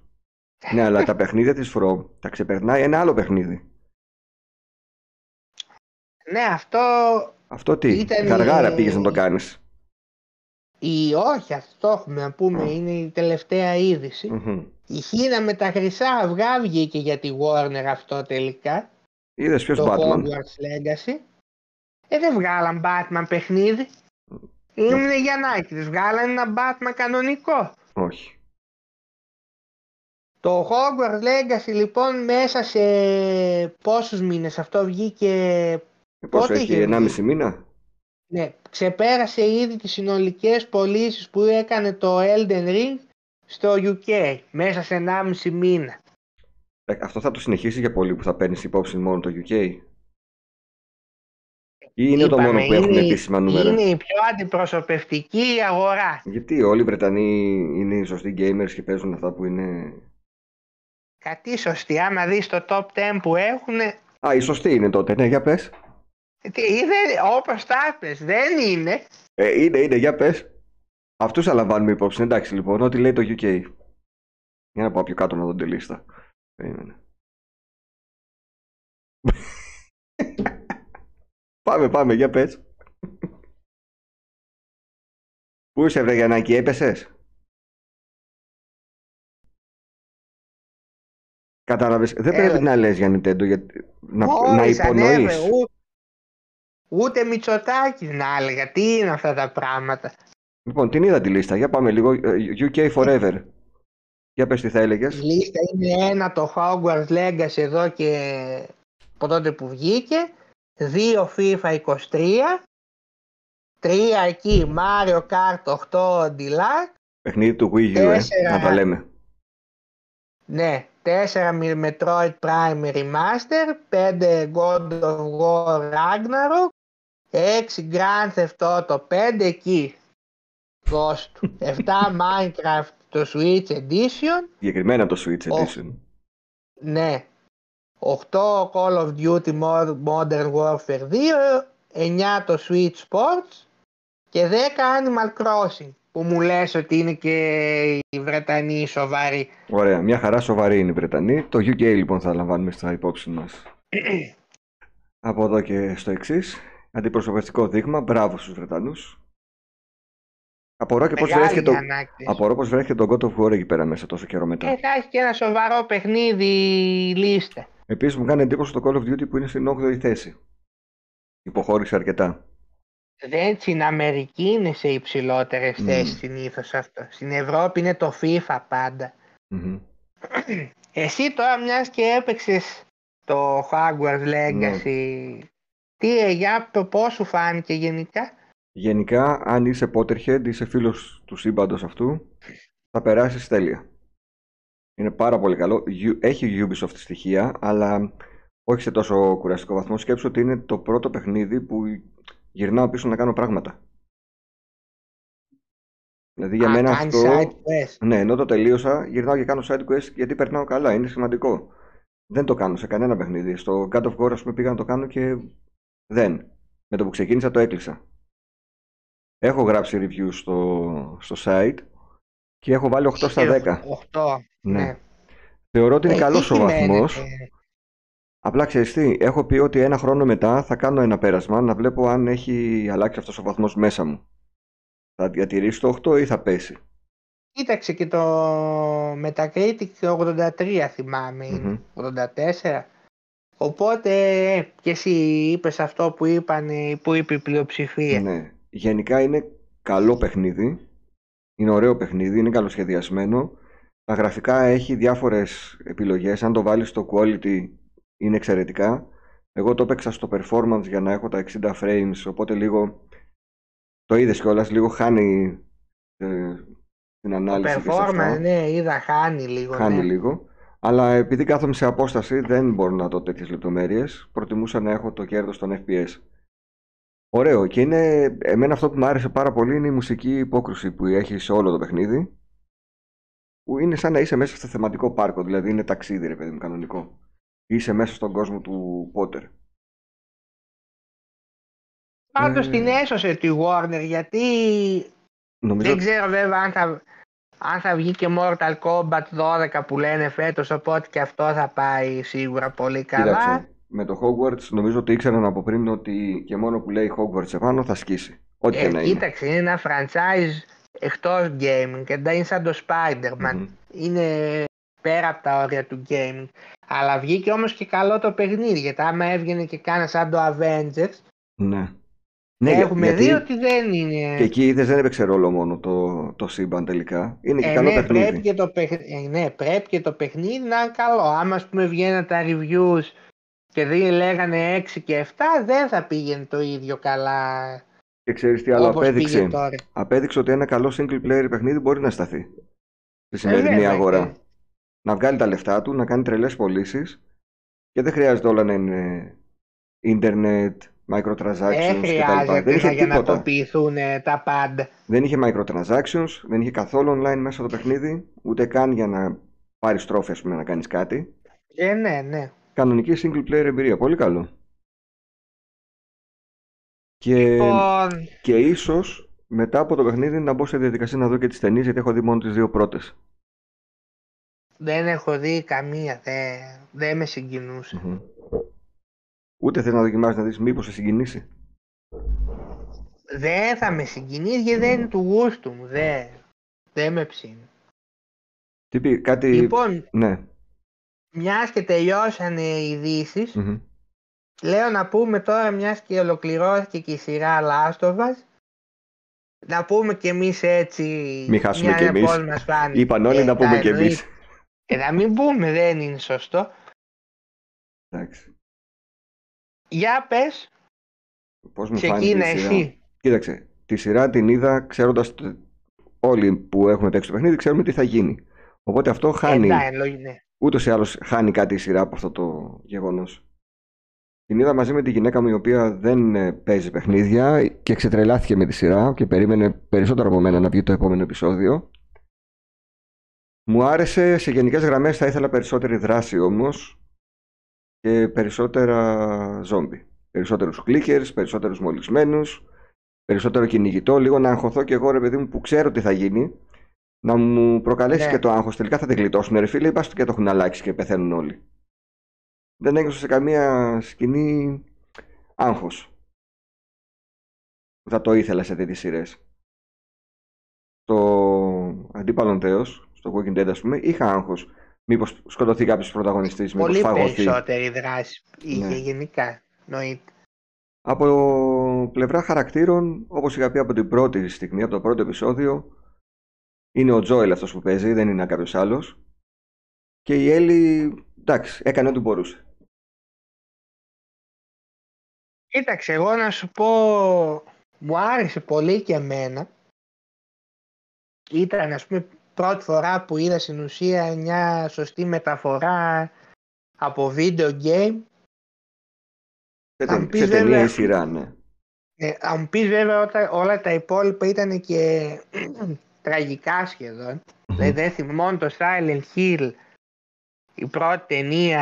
[SPEAKER 1] Ναι, αλλά τα παιχνίδια της From τα ξεπερνάει ένα άλλο παιχνίδι.
[SPEAKER 2] Ναι, αυτό
[SPEAKER 1] Αυτό τι,
[SPEAKER 2] Ήταν η-
[SPEAKER 1] γαργάρα πήγες να το κάνεις.
[SPEAKER 2] η όχι, αυτό έχουμε να πούμε, είναι η τελευταία είδηση.
[SPEAKER 1] Μμμ.
[SPEAKER 2] Η Χίνα με τα χρυσά αυγά βγήκε για τη Warner αυτό τελικά.
[SPEAKER 1] Είδες ποιος
[SPEAKER 2] το
[SPEAKER 1] Batman;
[SPEAKER 2] Hogwarts Legacy. Ε, δεν βγάλαν Batman παιχνίδι. Είναι Γιαννάκης, βγάλαν ένα Batman κανονικό.
[SPEAKER 1] Όχι.
[SPEAKER 2] Το Hogwarts Legacy λοιπόν μέσα σε πόσους μήνες αυτό βγήκε,
[SPEAKER 1] Ε, Πόσο
[SPEAKER 2] Πότε
[SPEAKER 1] έχει,
[SPEAKER 2] είχε βγει;
[SPEAKER 1] 1,5 μήνα;
[SPEAKER 2] ναι, ξεπέρασε ήδη τις συνολικές πωλήσεις που έκανε το Elden Ring στο UK μέσα σε 1,5 μήνα.
[SPEAKER 1] Ε, Αυτό θα το συνεχίσεις για πολύ που θα παίρνεις υπόψη μόνο το UK. Ή είναι το
[SPEAKER 2] Είπαμε,
[SPEAKER 1] μόνο που έχουν
[SPEAKER 2] είναι-
[SPEAKER 1] επίσημα νούμερα;
[SPEAKER 2] Είναι η πιο αντιπροσωπευτική αγορά.
[SPEAKER 1] Γιατί όλοι οι Βρετανοί είναι οι σωστοί gamers και παίζουν αυτά που είναι.
[SPEAKER 2] Κάτι σωστή, άμα δεις το top 10 που έχουν,
[SPEAKER 1] Α, οι σωστοί είναι τότε. Ναι, για πες.
[SPEAKER 2] όπως τα πες, δεν είναι.
[SPEAKER 1] Ε, είναι, είναι, για πες. Αυτούς θα λαμβάνουμε υπόψη. Εντάξει λοιπόν, ό,τι λέει το UK. Για να πάω πιο κάτω να δω τη λίστα. Περίμενε. πάμε, πάμε, για πες. Πού είσαι βρε Γιαννάκη, έπεσες; Κατάλαβες, δεν
[SPEAKER 2] Έλα.
[SPEAKER 1] πρέπει να λες για Nintendo, γιατί... να, να
[SPEAKER 2] Μόλις ανέβε,
[SPEAKER 1] υπονοείς.
[SPEAKER 2] ού- Ούτε Μητσοτάκης να έλεγα. Τι είναι αυτά τα πράγματα.
[SPEAKER 1] Λοιπόν, την είδα τη λίστα, για πάμε λίγο. Ε, UK Forever. Για πες τι θα
[SPEAKER 2] Η
[SPEAKER 1] έλεγες.
[SPEAKER 2] λίστα είναι ένα το Hogwarts Legacy εδώ και από τότε που βγήκε. Δύο FIFA 23. Τρία εκεί Mario Kart 8 Deluxe.
[SPEAKER 1] Παιχνίδι του Wii U, ε,
[SPEAKER 2] Τέσσερα.
[SPEAKER 1] να τα λέμε.
[SPEAKER 2] Ναι, 4 με Metroid Prime Remaster, 5 God of War Ragnarok, 6 Grand Theft Auto, 5 εκεί. Δώσ' του. 7 Minecraft το Switch Edition,
[SPEAKER 1] Συγκεκριμένα το Switch
[SPEAKER 2] Ω.
[SPEAKER 1] Edition.
[SPEAKER 2] ναι. 8 Call of Duty Mod- Modern Warfare 2, 9 το Switch Sports και 10 Animal Crossing που μου λες ότι είναι και οι Βρετανοί σοβαροί.
[SPEAKER 1] Ωραία, μια χαρά σοβαρή είναι η Βρετανή. Το UK λοιπόν θα λαμβάνουμε στα υπόψη μας. (clears throat) Από εδώ και στο εξής. Αντιπροσωπευτικό δείγμα. Μπράβο στους Βρετανούς. Απορώ και πώς
[SPEAKER 2] Μεγάλη
[SPEAKER 1] βρέθηκε, το...
[SPEAKER 2] ανάκτηση.
[SPEAKER 1] Απορώ πώς βρέθηκε το God of War εκεί πέρα μέσα τόσο καιρό μετά.
[SPEAKER 2] Ε, θα έχει και ένα σοβαρό παιχνίδι λίστε.
[SPEAKER 1] Επίσης μου κάνει εντύπωση το Call of Duty που είναι στην 8η θέση. Υποχώρησε αρκετά.
[SPEAKER 2] Δεν στην Αμερική είναι σε υψηλότερες
[SPEAKER 1] Μμμ.
[SPEAKER 2] θέσεις συνήθως αυτό. Στην Ευρώπη είναι το FIFA πάντα.
[SPEAKER 1] Μμμ. (clears throat)
[SPEAKER 2] Εσύ τώρα μιας και έπαιξες το Hogwarts Legacy. Τι, ε, για το πώς σου φάνηκε γενικά;
[SPEAKER 1] Γενικά, αν είσαι Potterhead, είσαι φίλος του σύμπαντος αυτού, θα περάσεις τέλεια. Είναι πάρα πολύ καλό. Γιου- Έχει Ubisoft στοιχεία, αλλά όχι σε τόσο κουραστικό βαθμό. Σκέψου ότι είναι το πρώτο παιχνίδι που γυρνάω πίσω να κάνω πράγματα. Δηλαδή για
[SPEAKER 2] Α,
[SPEAKER 1] μένα
[SPEAKER 2] κάνεις
[SPEAKER 1] αυτό...
[SPEAKER 2] side quest.
[SPEAKER 1] Ναι, ενώ το τελείωσα, γυρνάω και κάνω side quest γιατί περνάω καλά. Είναι σημαντικό. Δεν το κάνω σε κανένα παιχνίδι. Στο God of War, ας πούμε, πήγα να το κάνω και δεν. Με το που ξεκίνησα το έκλεισα. Έχω γράψει review στο, στο site και έχω βάλει 8 στα 10.
[SPEAKER 2] 8.
[SPEAKER 1] Ναι.
[SPEAKER 2] Ναι.
[SPEAKER 1] Θεωρώ ότι είναι
[SPEAKER 2] Ε,
[SPEAKER 1] καλός
[SPEAKER 2] τι
[SPEAKER 1] ο βαθμός.
[SPEAKER 2] σημαίνεται;
[SPEAKER 1] Απλά ξέρεις τι, έχω πει ότι ένα χρόνο μετά θα κάνω ένα πέρασμα να βλέπω αν έχει αλλάξει αυτός ο βαθμός μέσα μου. Θα διατηρήσει το 8 ή θα πέσει.
[SPEAKER 2] Κοίταξε και το Metacritic 83 θυμάμαι είναι.
[SPEAKER 1] Μμμ.
[SPEAKER 2] 84. Οπότε ε, και εσύ είπες αυτό που, είπαν, που είπε η πλειοψηφία.
[SPEAKER 1] Ναι. Γενικά είναι καλό παιχνίδι. Είναι ωραίο παιχνίδι, είναι καλοσχεδιασμένο. Τα γραφικά έχει διάφορες επιλογές. Αν το βάλεις στο quality είναι εξαιρετικά. Εγώ το έπαιξα στο performance για να έχω τα 60 frames, οπότε λίγο το είδες κιόλας, λίγο χάνει ε, την
[SPEAKER 2] Το
[SPEAKER 1] ανάλυση και σε αυτά.
[SPEAKER 2] performance, ναι, είδα, χάνει λίγο.
[SPEAKER 1] Χάνει
[SPEAKER 2] ναι.
[SPEAKER 1] λίγο. Αλλά επειδή κάθομαι σε απόσταση, δεν μπορώ να δω τέτοιες λεπτομέρειες. Προτιμούσα να έχω το κέρδος των FPS. Ωραίο. Και είναι, εμένα αυτό που μου άρεσε πάρα πολύ είναι η μουσική υπόκρουση που έχει σε όλο το παιχνίδι. Που είναι σαν να είσαι μέσα στο θεματικό πάρκο, δηλαδή είναι ταξίδι, ρε παιδί μου, κανονικό. Είσαι μέσα στον κόσμο του Potter.
[SPEAKER 2] Πάντως
[SPEAKER 1] Ε.
[SPEAKER 2] την έσωσε τη Warner γιατί
[SPEAKER 1] Νομίζω
[SPEAKER 2] δεν ξέρω βέβαια αν θα, αν θα βγει και Mortal Kombat 12 που λένε φέτος οπότε και αυτό θα πάει σίγουρα πολύ καλά.
[SPEAKER 1] Κοίταξε, με το Hogwarts νομίζω ότι ήξεραν από πριν ότι και μόνο που λέει Hogwarts επάνω θα σκίσει. Ό,τι και
[SPEAKER 2] Ε,
[SPEAKER 1] να είναι.
[SPEAKER 2] κοίταξε, είναι ένα franchise εκτός gaming και δεν είναι σαν το Spider-Man.
[SPEAKER 1] Μμμ.
[SPEAKER 2] Είναι πέρα από τα όρια του gaming. Αλλά βγήκε όμως και καλό το παιχνίδι γιατί άμα έβγαινε και κάνα σαν το Avengers
[SPEAKER 1] Ναι. Ναι, για-
[SPEAKER 2] έχουμε
[SPEAKER 1] γιατί
[SPEAKER 2] δει ότι δεν είναι...
[SPEAKER 1] και εκεί είδες δεν έπαιξε ρόλο μόνο το, το σύμπαν τελικά. Είναι και
[SPEAKER 2] Ε,
[SPEAKER 1] καλό
[SPEAKER 2] ναι,
[SPEAKER 1] παιχνίδι.
[SPEAKER 2] πρέπει και το παιχν- ε, ναι, πρέπει και το παιχνίδι να είναι καλό. Άμα ας πούμε βγαίναν τα reviews και δεν λέγανε 6 και 7 δεν θα πήγαινε το ίδιο καλά
[SPEAKER 1] Και ξέρεις τι άλλο
[SPEAKER 2] όπως
[SPEAKER 1] απέδειξε.
[SPEAKER 2] πήγε τώρα.
[SPEAKER 1] Απέδειξε ότι ένα καλό single player παιχνίδι μπορεί να σταθεί στη σημερινή
[SPEAKER 2] Ε, βέβαια,
[SPEAKER 1] αγορά.
[SPEAKER 2] Και-
[SPEAKER 1] Να βγάλει τα λεφτά του, να κάνει τρελές πωλήσεις και δεν χρειάζεται όλα να είναι internet, microtransactions
[SPEAKER 2] Δεν
[SPEAKER 1] κτλ.
[SPEAKER 2] χρειάζεται
[SPEAKER 1] Δεν είχε
[SPEAKER 2] να
[SPEAKER 1] τίποτα.
[SPEAKER 2] γεννατοποιηθούν ε, τα πάντα.
[SPEAKER 1] Δεν είχε microtransactions, δεν είχε καθόλου online μέσα το παιχνίδι, ούτε καν για να πάρεις τρόφι, ας πούμε, να κάνεις κάτι.
[SPEAKER 2] Ε, ναι, ναι.
[SPEAKER 1] Κανονική single player εμπειρία, πολύ καλό. Και,
[SPEAKER 2] Λοιπόν,
[SPEAKER 1] και ίσως μετά από το παιχνίδι να μπω σε διαδικασία να δω και τις ταινίες, γιατί έχω δει μόνο τις δύο πρώτες.
[SPEAKER 2] Δεν έχω δει καμία. Δεν, δεν με συγκινούσε.
[SPEAKER 1] Μμμ. Ούτε θες να δοκιμάσεις να δεις μήπως σε συγκινήσει;
[SPEAKER 2] Δεν θα με συγκινήσει γιατί δεν είναι του γούστου μου. Δεν, δεν με ψήνει.
[SPEAKER 1] Τι πει, κάτι...
[SPEAKER 2] Λοιπόν,
[SPEAKER 1] Ναι.
[SPEAKER 2] μιας και τελειώσανε οι ειδήσεις,
[SPEAKER 1] Μμμ.
[SPEAKER 2] λέω να πούμε τώρα μιας και ολοκληρώθηκε και η σειρά Last of Us, να πούμε κι εμείς έτσι
[SPEAKER 1] Μη χάσουμε
[SPEAKER 2] μια
[SPEAKER 1] κι εμείς.
[SPEAKER 2] πώς μας φάνηκε.
[SPEAKER 1] Είπαν όλοι
[SPEAKER 2] Ε,
[SPEAKER 1] να πούμε
[SPEAKER 2] τα
[SPEAKER 1] κι εμείς.
[SPEAKER 2] Εννοείται. Ε, να μην πούμε, δεν είναι σωστό.
[SPEAKER 1] Εντάξει.
[SPEAKER 2] Για πες,
[SPEAKER 1] Πώς μου φάνηκε
[SPEAKER 2] ξεκίνα
[SPEAKER 1] η σειρά;
[SPEAKER 2] εσύ.
[SPEAKER 1] Κοίταξε, τη σειρά την είδα ξέροντας το- όλοι που έχουμε παίξει το παιχνίδι ξέρουμε τι θα γίνει. Οπότε αυτό χάνει,
[SPEAKER 2] Ε, εντάξει, ναι.
[SPEAKER 1] ούτως ή άλλως χάνει κάτι η σειρά από αυτό το γεγονός. Την είδα μαζί με τη γυναίκα μου η οποία δεν ε, παίζει παιχνίδια και ξετρελάθηκε με τη σειρά και περίμενε περισσότερο από μένα να βγει το επόμενο επεισόδιο. Μου άρεσε, σε γενικές γραμμές θα ήθελα περισσότερη δράση όμως και περισσότερα ζόμπι. Περισσότερους clickers, περισσότερους μολυσμένους, περισσότερο κυνηγητό, λίγο να αγχωθώ και εγώ ρε παιδί μου που ξέρω τι θα γίνει, να μου προκαλέσεις
[SPEAKER 2] Ναι.
[SPEAKER 1] και το άγχος. Τελικά θα την γλιτώσουν ρε φίλε ή πας και το έχουν αλλάξει και πεθαίνουν όλοι. Δεν ένιωσα σε καμία σκηνή άγχος. που Θα το ήθελα σε τέτοιες σειρές. στο αντίπαλον Θεός, στο Walking Dead ας πούμε, είχα άγχος μήπως σκοτωθεί κάποιος πρωταγωνιστής, μήπως
[SPEAKER 2] Πολύ
[SPEAKER 1] φαγωθεί.
[SPEAKER 2] περισσότερη δράση είχε
[SPEAKER 1] Ναι.
[SPEAKER 2] γενικά. Νοείται.
[SPEAKER 1] Από πλευρά χαρακτήρων, όπως είχα πει από την πρώτη στιγμή, από το πρώτο επεισόδιο, είναι ο Τζόελ αυτός που παίζει, δεν είναι κάποιος άλλος. Και η Έλλη, εντάξει, έκανε ό,τι μπορούσε.
[SPEAKER 2] Κοίταξε, εγώ να σου πω, μου άρεσε πολύ και εμένα. Ήταν, ας πούμε, πρώτη φορά που είδα στην ουσία μια σωστή μεταφορά από video game.
[SPEAKER 1] Σε,
[SPEAKER 2] Αν
[SPEAKER 1] ται-
[SPEAKER 2] πεις
[SPEAKER 1] σε ταινία
[SPEAKER 2] βέβαια-
[SPEAKER 1] ή σειρά, ναι.
[SPEAKER 2] Ε, αν μου πεις βέβαια όταν όλα τα υπόλοιπα ήταν και (clears throat) τραγικά σχεδόν. Δηλαδή δεν θυμάμαι μόνο το Silent Hill. Η πρώτη ταινία,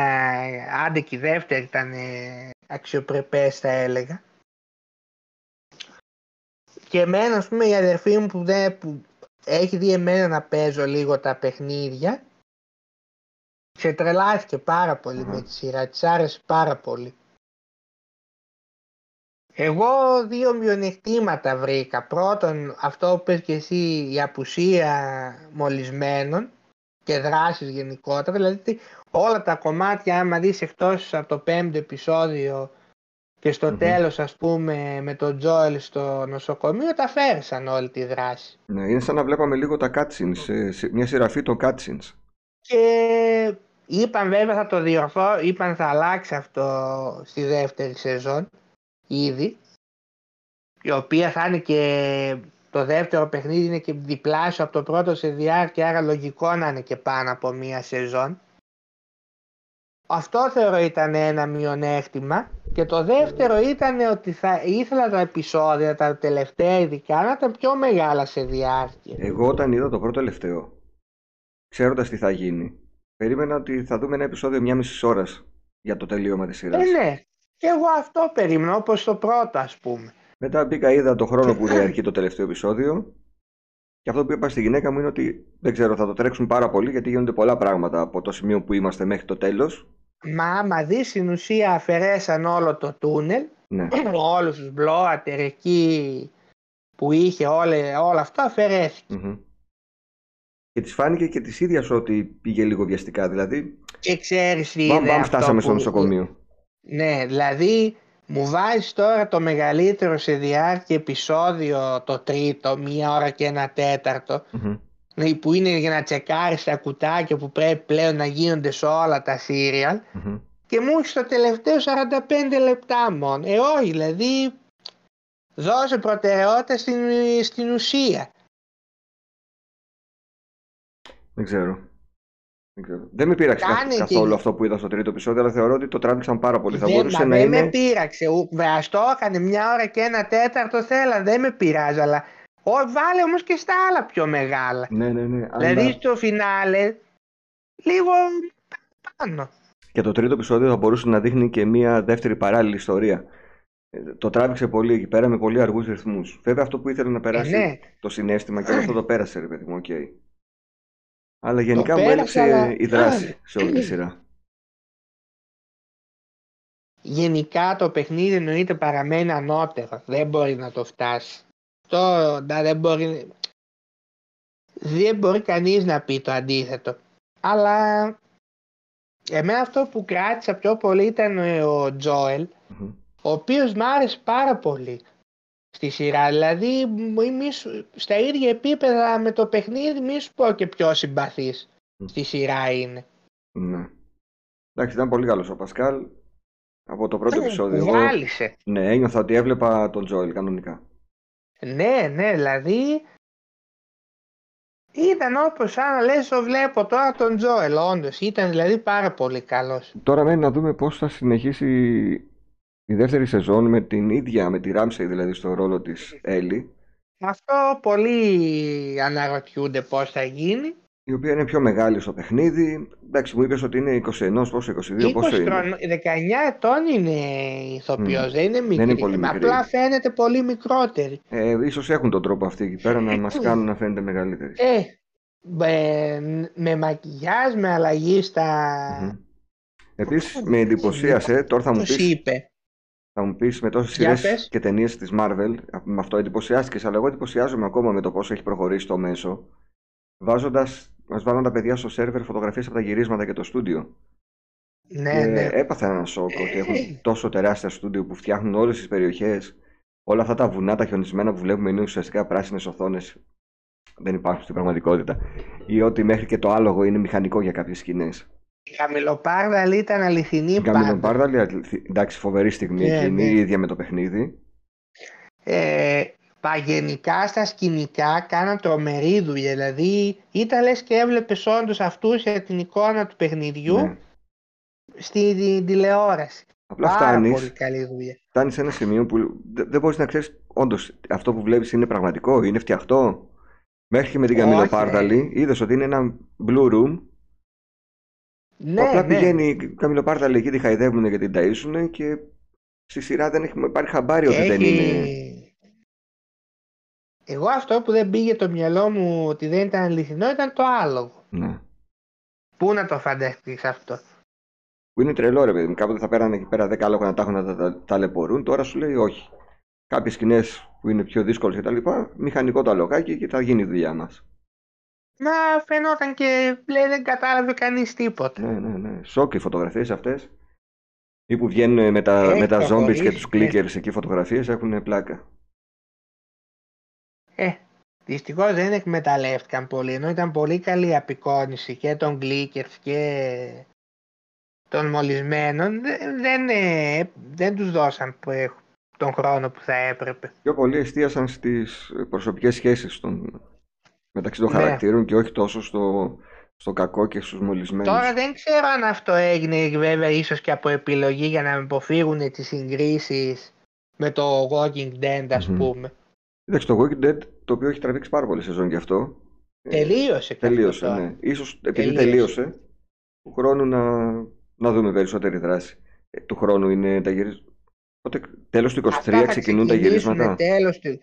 [SPEAKER 2] άντε και η δεύτερη ήταν ε, αξιοπρεπές θα έλεγα. Και εμένα ας πούμε η αδερφή μου που, δεν, που έχει δει εμένα να παίζω λίγο τα παιχνίδια ξετρελάθηκε πάρα πολύ
[SPEAKER 1] Αχα.
[SPEAKER 2] με τη σειρά, της άρεσε πάρα πολύ. Εγώ δύο μειονεκτήματα βρήκα. Πρώτον, αυτό που πες και εσύ, η απουσία μολυσμένων και δράσεις γενικότερα. Δηλαδή, τι- όλα τα κομμάτια, άμα δεις εκτός από το πέμπτο επεισόδιο και στο
[SPEAKER 1] Μμμ.
[SPEAKER 2] τέλος, ας πούμε, με τον Τζόελ στο νοσοκομείο, τα φέρεσαν όλη τη δράση.
[SPEAKER 1] ναι. Είναι σαν να βλέπαμε λίγο τα cutscenes, ε, σε- μια σειραφή των cutscenes.
[SPEAKER 2] Και είπαν βέβαια θα το διορθώ, είπαν θα αλλάξει αυτό στη δεύτερη σεζόν ήδη η οποία θα είναι και το δεύτερο παιχνίδι είναι και διπλάσιο από το πρώτο σε διάρκεια άρα λογικό να είναι και πάνω από μία σεζόν αυτό θεωρώ ήταν ένα μειονέκτημα και το δεύτερο ήταν ότι θα ήθελα τα επεισόδια τα τελευταία ειδικά να ήταν πιο μεγάλα σε διάρκεια
[SPEAKER 1] Εγώ όταν είδα το πρώτο τελευταίο, ξέροντας τι θα γίνει, περίμενα ότι θα δούμε ένα επεισόδιο μια μισής ώρας για το τελείωμα της σειράς.
[SPEAKER 2] Ε, ναι. Και εγώ αυτό περίμενα, όπως το πρώτο ας πούμε.
[SPEAKER 1] Μετά μπήκα, είδα το χρόνο που (laughs) διαρκεί το τελευταίο επεισόδιο. Και αυτό που είπα στη γυναίκα μου είναι ότι δεν ξέρω, θα το τρέξουν πάρα πολύ γιατί γίνονται πολλά πράγματα από το σημείο που είμαστε μέχρι το τέλος.
[SPEAKER 2] Μα άμα δεις στην ουσία αφαιρέσαν όλο το τούνελ,
[SPEAKER 1] Ναι. (clears throat)
[SPEAKER 2] όλους τους μπλόατερ εκεί που είχε όλα, όλα αυτό αφαιρέθηκε.
[SPEAKER 1] Μμμ. Και της φάνηκε και της ίδιας ότι πήγε λίγο βιαστικά. Δηλαδή,
[SPEAKER 2] Και ξέρεις τι
[SPEAKER 1] μπαμ
[SPEAKER 2] είναι
[SPEAKER 1] μπαμ
[SPEAKER 2] αυτό
[SPEAKER 1] φτάσαμε στο
[SPEAKER 2] που-
[SPEAKER 1] νοσοκομείο.
[SPEAKER 2] Ναι, δηλαδή μου βάζεις τώρα το μεγαλύτερο σε διάρκεια επεισόδιο το τρίτο, μία ώρα και ένα τέταρτο,
[SPEAKER 1] Μμμ.
[SPEAKER 2] ναι, που είναι για να τσεκάρεις τα κουτάκια που πρέπει πλέον να γίνονται σε όλα τα σύριαλ
[SPEAKER 1] Μμμ.
[SPEAKER 2] και μου έχεις στο τελευταίο 45 λεπτά μόνο. Ε, όχι, δηλαδή δώσε προτεραιότητα στην, στην ουσία.
[SPEAKER 1] Δεν ξέρω. Δεν, ξέρω. δεν με πείραξε καθ-
[SPEAKER 2] Κάνε
[SPEAKER 1] καθόλου
[SPEAKER 2] και-
[SPEAKER 1] αυτό που είδα στο τρίτο επεισόδιο, αλλά θεωρώ ότι το τράβηξαν πάρα πολύ. Θα
[SPEAKER 2] δεν,
[SPEAKER 1] μπορούσε
[SPEAKER 2] μα
[SPEAKER 1] να
[SPEAKER 2] δεν με
[SPEAKER 1] είναι.
[SPEAKER 2] πείραξε. ου- Ας το έκανε μια ώρα και ένα τέταρτο θέλα, δεν με πειράζει, αλλά ό, βάλε όμως και στα άλλα πιο μεγάλα.
[SPEAKER 1] Ναι, ναι, ναι.
[SPEAKER 2] Δηλαδή
[SPEAKER 1] Αλλά
[SPEAKER 2] στο φινάλε λίγο πάνω.
[SPEAKER 1] και το τρίτο επεισόδιο θα μπορούσε να δείχνει και μια δεύτερη παράλληλη ιστορία. Ε, Το τράβηξε πολύ εκεί πέρα με πολύ αργούς ρυθμούς. Βέβαια αυτό που ήθελε να περάσει
[SPEAKER 2] Ε, ναι.
[SPEAKER 1] το συναίσθημα και όλο αυτό το πέρασε, ρε παιδί μου, οκ. Αλλά γενικά μου
[SPEAKER 2] πέρασε,
[SPEAKER 1] έλειψε
[SPEAKER 2] αλλά-
[SPEAKER 1] η δράση σε όλη τη (clears throat) σειρά.
[SPEAKER 2] Γενικά το παιχνίδι εννοείται παραμένει ανώτερο. Δεν μπορεί να το φτάσει. Αυτό να, δεν μπορεί... Δεν μπορεί κανείς να πει το αντίθετο. Αλλά εμένα αυτό που κράτησα πιο πολύ ήταν ο Τζόελ,
[SPEAKER 1] Μμμ.
[SPEAKER 2] ο οποίος μ' άρεσε πάρα πολύ στη σειρά. Δηλαδή μη- μη σου- στα ίδια επίπεδα με το παιχνίδι μη σου πω και πιο συμπαθής
[SPEAKER 1] Μμ.
[SPEAKER 2] στη σειρά είναι.
[SPEAKER 1] Ναι. Εντάξει, ήταν πολύ καλός ο Πασκάλ. Από το πρώτο επεισόδιο. Εγώ,
[SPEAKER 2] Γάλισε.
[SPEAKER 1] ναι, ένιωθα ότι έβλεπα τον Τζόελ κανονικά.
[SPEAKER 2] Ναι, ναι, δηλαδή ήταν όπως σαν να λες το βλέπω τώρα τον Τζόελ, όντως. Ήταν δηλαδή πάρα πολύ καλός.
[SPEAKER 1] Τώρα μένει να δούμε πώς θα συνεχίσει η δεύτερη σεζόν με την ίδια, με τη Ράμσεϊ δηλαδή στο ρόλο της Έλλη,
[SPEAKER 2] Αυτό πολλοί αναρωτιούνται πώς θα γίνει.
[SPEAKER 1] η οποία είναι πιο μεγάλη στο παιχνίδι. Εντάξει, μου είπες ότι είναι 21, πόσο, 22,
[SPEAKER 2] 20
[SPEAKER 1] πόσο είναι;
[SPEAKER 2] χρονών, 19 ετών είναι ηθοποιός, δεν είναι μικρή.
[SPEAKER 1] είναι πολύ μικρή.
[SPEAKER 2] Απλά φαίνεται πολύ μικρότερη.
[SPEAKER 1] Ε, ίσως έχουν τον τρόπο αυτοί εκεί πέρα να μας κάνουν να φαίνεται μεγαλύτερη.
[SPEAKER 2] Ε, με, με μακιγιάζ, με αλλαγή στα...
[SPEAKER 1] Μμμ. Επίσης, με εντυπωσίασε, τώρα θα μου
[SPEAKER 2] Πώς
[SPEAKER 1] πεις,
[SPEAKER 2] είπε;
[SPEAKER 1] Θα μου πεις με τόσες σειρές και ταινίες της Marvel, με αυτό εντυπωσιάστηκες, αλλά εγώ εντυπωσιάζομαι ακόμα με το πόσο έχει προχωρήσει το μέσο. Βάζοντας, μας βάλουν τα παιδιά στο σερβερ φωτογραφίες από τα γυρίσματα και το στούντιο.
[SPEAKER 2] Ναι, και ναι.
[SPEAKER 1] Έπαθα ένα σοκ ότι έχουν τόσο τεράστια στούντιο που φτιάχνουν όλες τις περιοχές. Όλα αυτά τα βουνά, τα χιονισμένα που βλέπουμε είναι ουσιαστικά πράσινες οθόνες. Δεν υπάρχουν στην πραγματικότητα. Ή ότι μέχρι και το άλογο είναι μηχανικό για κάποιες σκηνές.
[SPEAKER 2] Η Καμιλοπάρδαλη ήταν αληθινή
[SPEAKER 1] Η Καμιλοπάρδαλη, εντάξει, φοβερή στιγμή yeah, ναι, εκείνη, ναι. ίδια με το παιχνίδι.
[SPEAKER 2] Ε, γενικά στα σκηνικά κάναν τρομερή δουλειά. Δηλαδή ήταν λες και έβλεπες όντως αυτούς για την εικόνα του παιχνιδιού ναι. στη τηλεόραση.
[SPEAKER 1] Απλά φτάνεις. Φτάνεις σε ένα σημείο που δεν μπορείς να ξέρεις όντως αυτό που βλέπεις είναι πραγματικό, είναι φτιαχτό. Μέχρι και με την Καμιλοπάρδαλη είδες ότι είναι ένα blue room ναι, Απλά ναι. πηγαίνει η Καμιλοπάρτα εκεί, τη χαϊδεύουν και την ταΐσουν και στη σειρά δεν έχει πάρει χαμπάρι ότι δεν είναι.
[SPEAKER 2] Εγώ αυτό που δεν πήγε το μυαλό μου ότι δεν ήταν αληθινό ήταν το άλογο.
[SPEAKER 1] Ναι.
[SPEAKER 2] Πού να το φανταστείς αυτό;
[SPEAKER 1] Που είναι τρελό ρε παιδί Κάποτε θα πέρανε εκεί πέρα 10 άλογα να τα έχουν να τα ταλαιπωρούν. Τώρα σου λέει όχι. Κάποιες σκηνές που είναι πιο δύσκολες κτλ. Μηχανικό το αλογάκι και θα γίνει η δουλειά μας.
[SPEAKER 2] Μα φαινόταν και λέει, δεν κατάλαβε κανείς τίποτα.
[SPEAKER 1] Ναι, ναι, ναι. Σοκ οι φωτογραφίες αυτές. Ή που βγαίνουν με τα, με τα zombies και τους clickers εκεί φωτογραφίες έχουν πλάκα.
[SPEAKER 2] Ε, δυστυχώς δεν εκμεταλλεύτηκαν πολύ, ενώ ήταν πολύ καλή η απεικόνηση και των clickers και των μολυσμένων. Δεν, δεν, ε, δεν τους δώσαν τον χρόνο που θα έπρεπε.
[SPEAKER 1] Πιο πολύ εστίασαν στις προσωπικές σχέσεις των μεταξύ των ναι. χαρακτήρων και όχι τόσο στο, στο κακό και στους μολυσμένους.
[SPEAKER 2] Τώρα δεν ξέρω αν αυτό έγινε βέβαια ίσως και από επιλογή για να αποφύγουν τις συγκρίσεις με το Walking Dead ας mm-hmm. πούμε.
[SPEAKER 1] Εντάξει, το Walking Dead το οποίο έχει τραβήξει πάρα πολλή σεζόν γι' αυτό.
[SPEAKER 2] Τελείωσε.
[SPEAKER 1] Τελείωσε, ναι. Ίσως επειδή τελείωσε, του χρόνου να, να δούμε περισσότερη δράση. Ε, του χρόνου είναι τα γυρίσματα. Τέλος του 23 ξεκινούν τα γυρίσματα.
[SPEAKER 2] Τέλος του...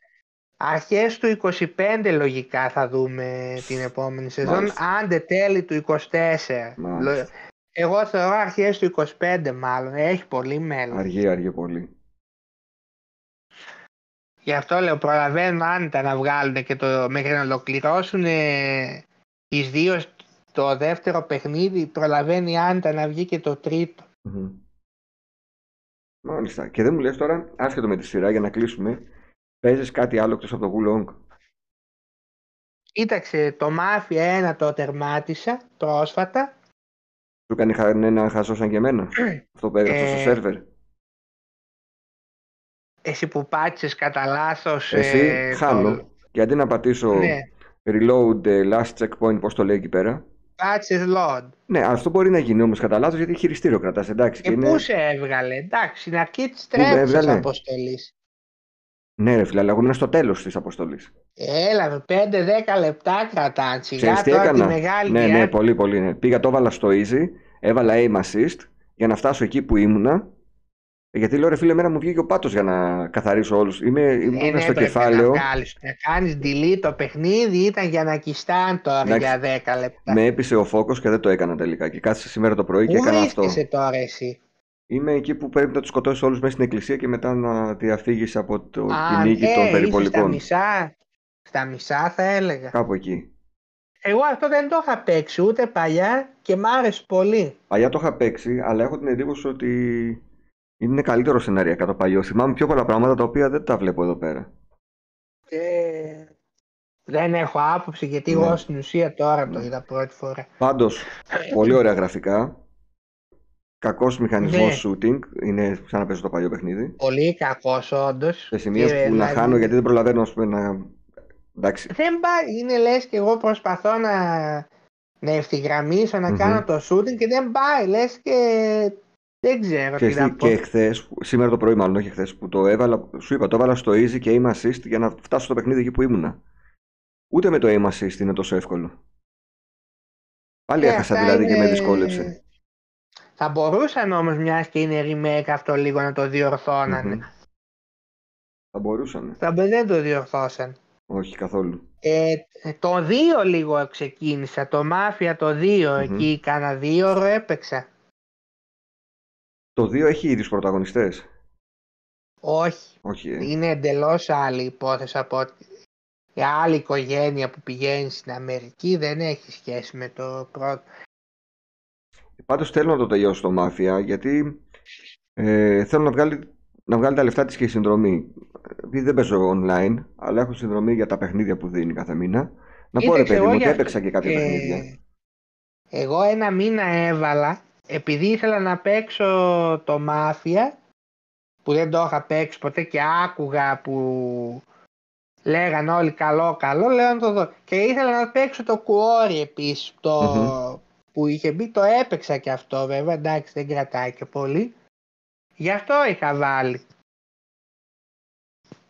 [SPEAKER 2] Αρχές του 25 λογικά θα δούμε την επόμενη σεζόν, άντε τέλη του 24. Εγώ θεωρώ αρχές του 25 μάλλον, έχει πολύ μέλλον.
[SPEAKER 1] Αργεί, αργεί πολύ.
[SPEAKER 2] Γι' αυτό λέω προλαβαίνουν άνετα να βγάλουν και το, μέχρι να ολοκληρώσουν ε, τις δύο το δεύτερο παιχνίδι προλαβαίνει άνετα να βγει και το τριτο
[SPEAKER 1] Μάλιστα. Και δεν μου λες τώρα, άσχετο με τη σειρά για να κλείσουμε, Παίζεις κάτι άλλο εκτός από το Wulong;
[SPEAKER 2] Κοίταξε, το Mafia 1 το τερμάτισα πρόσφατα.
[SPEAKER 1] Σου κάνει ένα χαζό σαν και εμένα, (clears throat) αυτό που έγραψε στο ε, σερβερ.
[SPEAKER 2] Εσύ που πάτησες κατά λάθος.
[SPEAKER 1] Εσύ ε, χάνω. Το... Και αντί να πατήσω ναι. reload ε, last checkpoint, πώς το λέει εκεί πέρα.
[SPEAKER 2] Πάτησες load.
[SPEAKER 1] Ναι, αυτό μπορεί να γίνει όμως κατά λάθος γιατί χειριστήριο κρατάς, εντάξει.
[SPEAKER 2] Και, και είναι... πού σε έβγαλε, εντάξει, στην αρχή της τρέχουσας αποστολής.
[SPEAKER 1] Ναι, ρε φίλε, αλλά εγώ ήμουν στο τέλος της αποστολής.
[SPEAKER 2] Έλα, 5-10 λεπτά κρατάνε. Σιγά τώρα έκανα. τη μεγάλη.
[SPEAKER 1] Ναι, ναι, πολύ, πολύ. Ναι. Πήγα, το έβαλα στο easy, έβαλα aim assist για να φτάσω εκεί που ήμουνα. Γιατί λέω ρε φίλε, εμένα μου βγήκε ο πάτος για να καθαρίσω όλους. Είμαι, είμαι ναι, στο κεφάλαιο. Να,
[SPEAKER 2] να κάνεις delete το παιχνίδι, ήταν για να κιστάν τώρα για 10 λεπτά.
[SPEAKER 1] Με έπεισε ο φόκος και δεν το έκανα τελικά. Και κάθισε σήμερα το πρωί και έκανα αυτό.
[SPEAKER 2] Πού τώρα εσύ;
[SPEAKER 1] Είμαι εκεί που πρέπει να τους σκοτώσεις όλους μέσα στην εκκλησία και μετά να διαφύγει από το κυνήγι των περιπολικών.
[SPEAKER 2] Στα μισά, στα μισά θα έλεγα.
[SPEAKER 1] Κάπου εκεί.
[SPEAKER 2] Εγώ αυτό δεν το είχα παίξει ούτε παλιά και μ' άρεσε πολύ.
[SPEAKER 1] Παλιά το είχα παίξει, αλλά έχω την εντύπωση ότι είναι καλύτερο σενάρια το παλιό. Θυμάμαι πιο πολλά πράγματα τα οποία δεν τα βλέπω εδώ πέρα.
[SPEAKER 2] Ε, δεν έχω άποψη γιατί ναι. εγώ στην ουσία τώρα το είδα πρώτη φορά.
[SPEAKER 1] Πάντως, πολύ ωραία γραφικά. Κακός μηχανισμός ναι. shooting. Είναι σαν να παίζω το παλιό παιχνίδι.
[SPEAKER 2] Πολύ κακός, όντως.
[SPEAKER 1] Σε σημεία που να δηλαδή... χάνω γιατί δεν προλαβαίνω ας πούμε, να. Εντάξει.
[SPEAKER 2] Δεν πάει. Είναι λες και εγώ προσπαθώ να, να ευθυγραμμίσω, να mm-hmm. κάνω το shooting και δεν πάει. Λες και. Δεν ξέρω
[SPEAKER 1] και τι να πω. Και χθες, σήμερα το πρωί, μάλλον όχι χθες, που το έβαλα, σου είπα, το έβαλα στο easy και aim assist για να φτάσω στο παιχνίδι εκεί που ήμουνα. Ούτε με το aim assist είναι τόσο εύκολο. Πάλι ε, έχασα δηλαδή είναι... και με δυσκόλεψε.
[SPEAKER 2] Θα μπορούσαν όμως μιας και είναι remake αυτό λίγο να το διορθώνανε. Mm-hmm.
[SPEAKER 1] Θα μπορούσαν.
[SPEAKER 2] Θα δεν το διορθώσαν.
[SPEAKER 1] Όχι καθόλου.
[SPEAKER 2] Ε, το 2 λίγο ξεκίνησα. Το Mafia το 2 mm-hmm. εκεί κάνα 2 ώρο έπαιξα.
[SPEAKER 1] Το 2 έχει ίδιους πρωταγωνιστές.
[SPEAKER 2] Όχι.
[SPEAKER 1] Όχι, ε.
[SPEAKER 2] Είναι εντελώς άλλη υπόθεση από ότι η άλλη οικογένεια που πηγαίνει στην Αμερική δεν έχει σχέση με το πρώτο.
[SPEAKER 1] Πάντως θέλω να το τελειώσω το Μάφια γιατί ε, θέλω να βγάλει, να βγάλει τα λεφτά της και η συνδρομή. Επειδή δεν παίζω online, αλλά έχω συνδρομή για τα παιχνίδια που δίνει κάθε μήνα. Να πω ρε
[SPEAKER 2] Κοίταξε,
[SPEAKER 1] παιδί
[SPEAKER 2] εγώ
[SPEAKER 1] μου ότι
[SPEAKER 2] για αυτό-
[SPEAKER 1] έπαιξα και κάποια
[SPEAKER 2] ε,
[SPEAKER 1] παιχνίδια.
[SPEAKER 2] Εγώ ένα μήνα έβαλα επειδή ήθελα να παίξω το Μάφια που δεν το είχα παίξει ποτέ και άκουγα που λέγαν όλοι καλό καλό λέω να το δω και ήθελα να παίξω το Κουόρι επίσης το
[SPEAKER 1] Μμμ.
[SPEAKER 2] Που είχε μπει το έπαιξα και αυτό βέβαια εντάξει δεν κρατάει και πολύ γι' αυτό είχα βάλει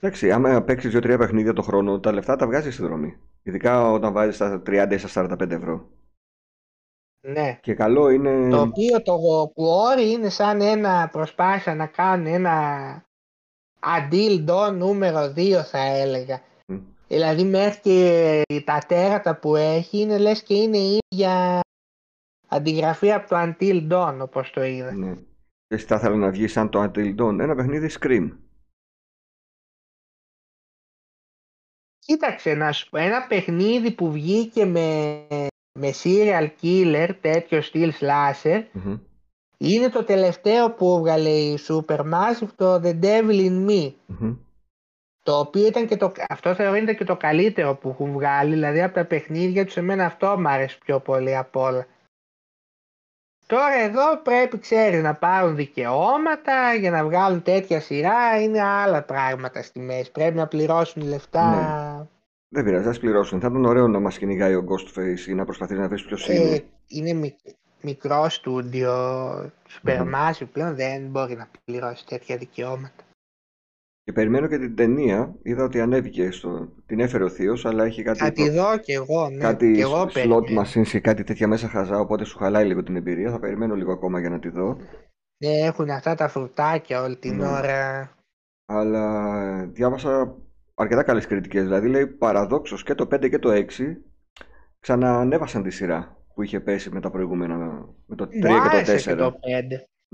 [SPEAKER 1] Εντάξει, άμα παίξεις δύο-τρία παιχνίδια το χρόνο, τα λεφτά τα βγάζεις συνδρομή. Ειδικά όταν βάζεις στα 30 ή στα 45 ευρώ.
[SPEAKER 2] ναι
[SPEAKER 1] Και καλό είναι.
[SPEAKER 2] Το οποίο το Κουόρι είναι σαν ένα προσπάθεια να κάνουν ένα until dawn νούμερο 2 θα έλεγα.
[SPEAKER 1] Μμ.
[SPEAKER 2] Δηλαδή μέχρι και τα τέρατα που έχει είναι λες και είναι η ίδια αντιγραφή από το Until Dawn όπως το είδα.
[SPEAKER 1] Ναι. Και εσύ θα ήθελα να βγει σαν το Until Dawn, ένα παιχνίδι Scream.
[SPEAKER 2] Κοίταξε να σου πω ένα παιχνίδι που βγήκε με, με serial killer τέτοιο στυλ slasher
[SPEAKER 1] Μμμ.
[SPEAKER 2] είναι το τελευταίο που έβγαλε η Supermassive το The Devil in Me.
[SPEAKER 1] Μμμ.
[SPEAKER 2] Το οποίο ήταν και το, αυτό θεωρώ είναι και το καλύτερο που έχουν βγάλει, δηλαδή από τα παιχνίδια τους εμένα αυτό μου άρεσε πιο πολύ απ' όλα. Τώρα εδώ πρέπει ξέρεις να πάρουν δικαιώματα για να βγάλουν τέτοια σειρά, είναι άλλα πράγματα στη μέση, πρέπει να πληρώσουν λεφτά.
[SPEAKER 1] Δεν πειράζει, ας πληρώσουν. Θα ήταν ωραίο να μας κυνηγάει ο Ghostface ή να προσπαθεί να βρει ποιος
[SPEAKER 2] Ε,
[SPEAKER 1] είναι.
[SPEAKER 2] είναι μικ- μικρό στούντιο,
[SPEAKER 1] Μμμ.
[SPEAKER 2] Supermassive πλέον δεν μπορεί να πληρώσει τέτοια δικαιώματα.
[SPEAKER 1] Και περιμένω και την ταινία. Είδα ότι ανέβηκε στο. Την έφερε ο Θείος, αλλά έχει κάτι,
[SPEAKER 2] Θα τη
[SPEAKER 1] προ-
[SPEAKER 2] δω κι εγώ, ναι,
[SPEAKER 1] κάτι
[SPEAKER 2] κι εγώ
[SPEAKER 1] slot
[SPEAKER 2] περιμένω.
[SPEAKER 1] machines και κάτι τέτοια μέσα χαζά. Οπότε σου χαλάει λίγο την εμπειρία. Θα περιμένω λίγο ακόμα για να τη δω.
[SPEAKER 2] Ναι, έχουν αυτά τα φρουτάκια όλη την
[SPEAKER 1] Ναι.
[SPEAKER 2] ώρα.
[SPEAKER 1] Αλλά ε, διάβασα αρκετά καλές κριτικές. Δηλαδή λέει παραδόξως και το 5 και το 6 ξαναανέβασαν τη σειρά που είχε πέσει με τα προηγούμενα, με το 3
[SPEAKER 2] Μου
[SPEAKER 1] και το
[SPEAKER 2] άρεσε
[SPEAKER 1] 4.
[SPEAKER 2] και το 5.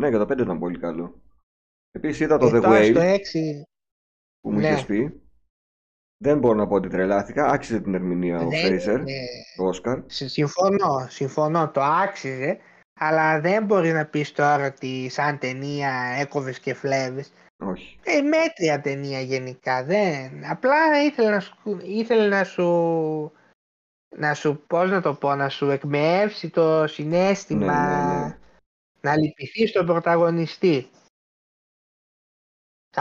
[SPEAKER 1] Ναι, και το 5 ήταν πολύ καλό. Επίσης είδα το
[SPEAKER 2] Και
[SPEAKER 1] The
[SPEAKER 2] τώρα στο
[SPEAKER 1] Whale
[SPEAKER 2] 6
[SPEAKER 1] που μου
[SPEAKER 2] ναι.
[SPEAKER 1] είχες πει. Δεν μπορώ να πω ότι τρελάθηκα. Άξιζε την ερμηνεία ο
[SPEAKER 2] δεν
[SPEAKER 1] Φρέιζερ,
[SPEAKER 2] είναι...
[SPEAKER 1] το Όσκαρ.
[SPEAKER 2] Συ- Συμφωνώ, συμφωνώ, το άξιζε, αλλά δεν μπορεί να πεις τώρα ότι σαν ταινία έκοβες και φλέβες.
[SPEAKER 1] Όχι.
[SPEAKER 2] Ε, μέτρια ταινία γενικά, δεν. Απλά ήθελε να σου, ήθελε να σου, να σου, πώς να το πω, να σου εκμεύσει το συνέστημα,
[SPEAKER 1] Ναι, ναι, ναι.
[SPEAKER 2] να λυπηθείς τον πρωταγωνιστή.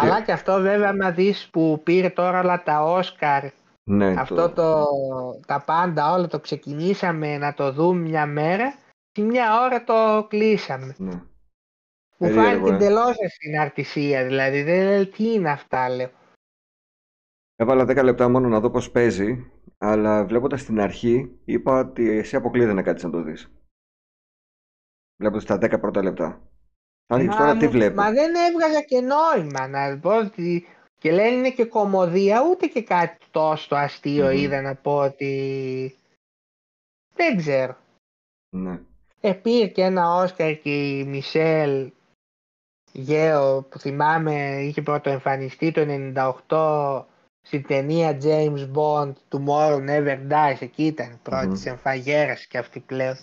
[SPEAKER 2] Καλά και αυτό βέβαια να δεις που πήρε τώρα όλα τα Όσκαρ
[SPEAKER 1] Ναι,
[SPEAKER 2] αυτό το, τα πάντα όλα το ξεκινήσαμε να το δούμε μια μέρα και μια ώρα το κλείσαμε.
[SPEAKER 1] ναι.
[SPEAKER 2] Μου
[SPEAKER 1] Περίεργο,
[SPEAKER 2] φάνηκε
[SPEAKER 1] ε.
[SPEAKER 2] εντελώς συναρτησία δηλαδή, δεν τι είναι αυτά λέω.
[SPEAKER 1] Έβαλα 10 λεπτά μόνο να δω πώς παίζει, αλλά βλέποντας την αρχή είπα ότι εσύ αποκλείεται να κάτσεις να το δεις. Βλέποντας τα 10 πρώτα λεπτά. Θα ανοίξεις
[SPEAKER 2] Μα
[SPEAKER 1] τώρα τι
[SPEAKER 2] μου-
[SPEAKER 1] βλέπω;
[SPEAKER 2] Μα δεν έβγαζα και νόημα να πω ότι και λένε είναι και κομμωδία ούτε και κάτι τόσο αστείο
[SPEAKER 1] Μμμ.
[SPEAKER 2] είδα να πω ότι δεν ξέρω.
[SPEAKER 1] Ναι.
[SPEAKER 2] Ε, πήρε και ένα Όσκαρ και η Μισελ Γέο που θυμάμαι είχε πρωτοεμφανιστεί το 98 στην ταινία James Bond Tomorrow Never Dies εκεί ήταν η πρώτη
[SPEAKER 1] Μμμ.
[SPEAKER 2] της εμφαγέρας και αυτή πλέον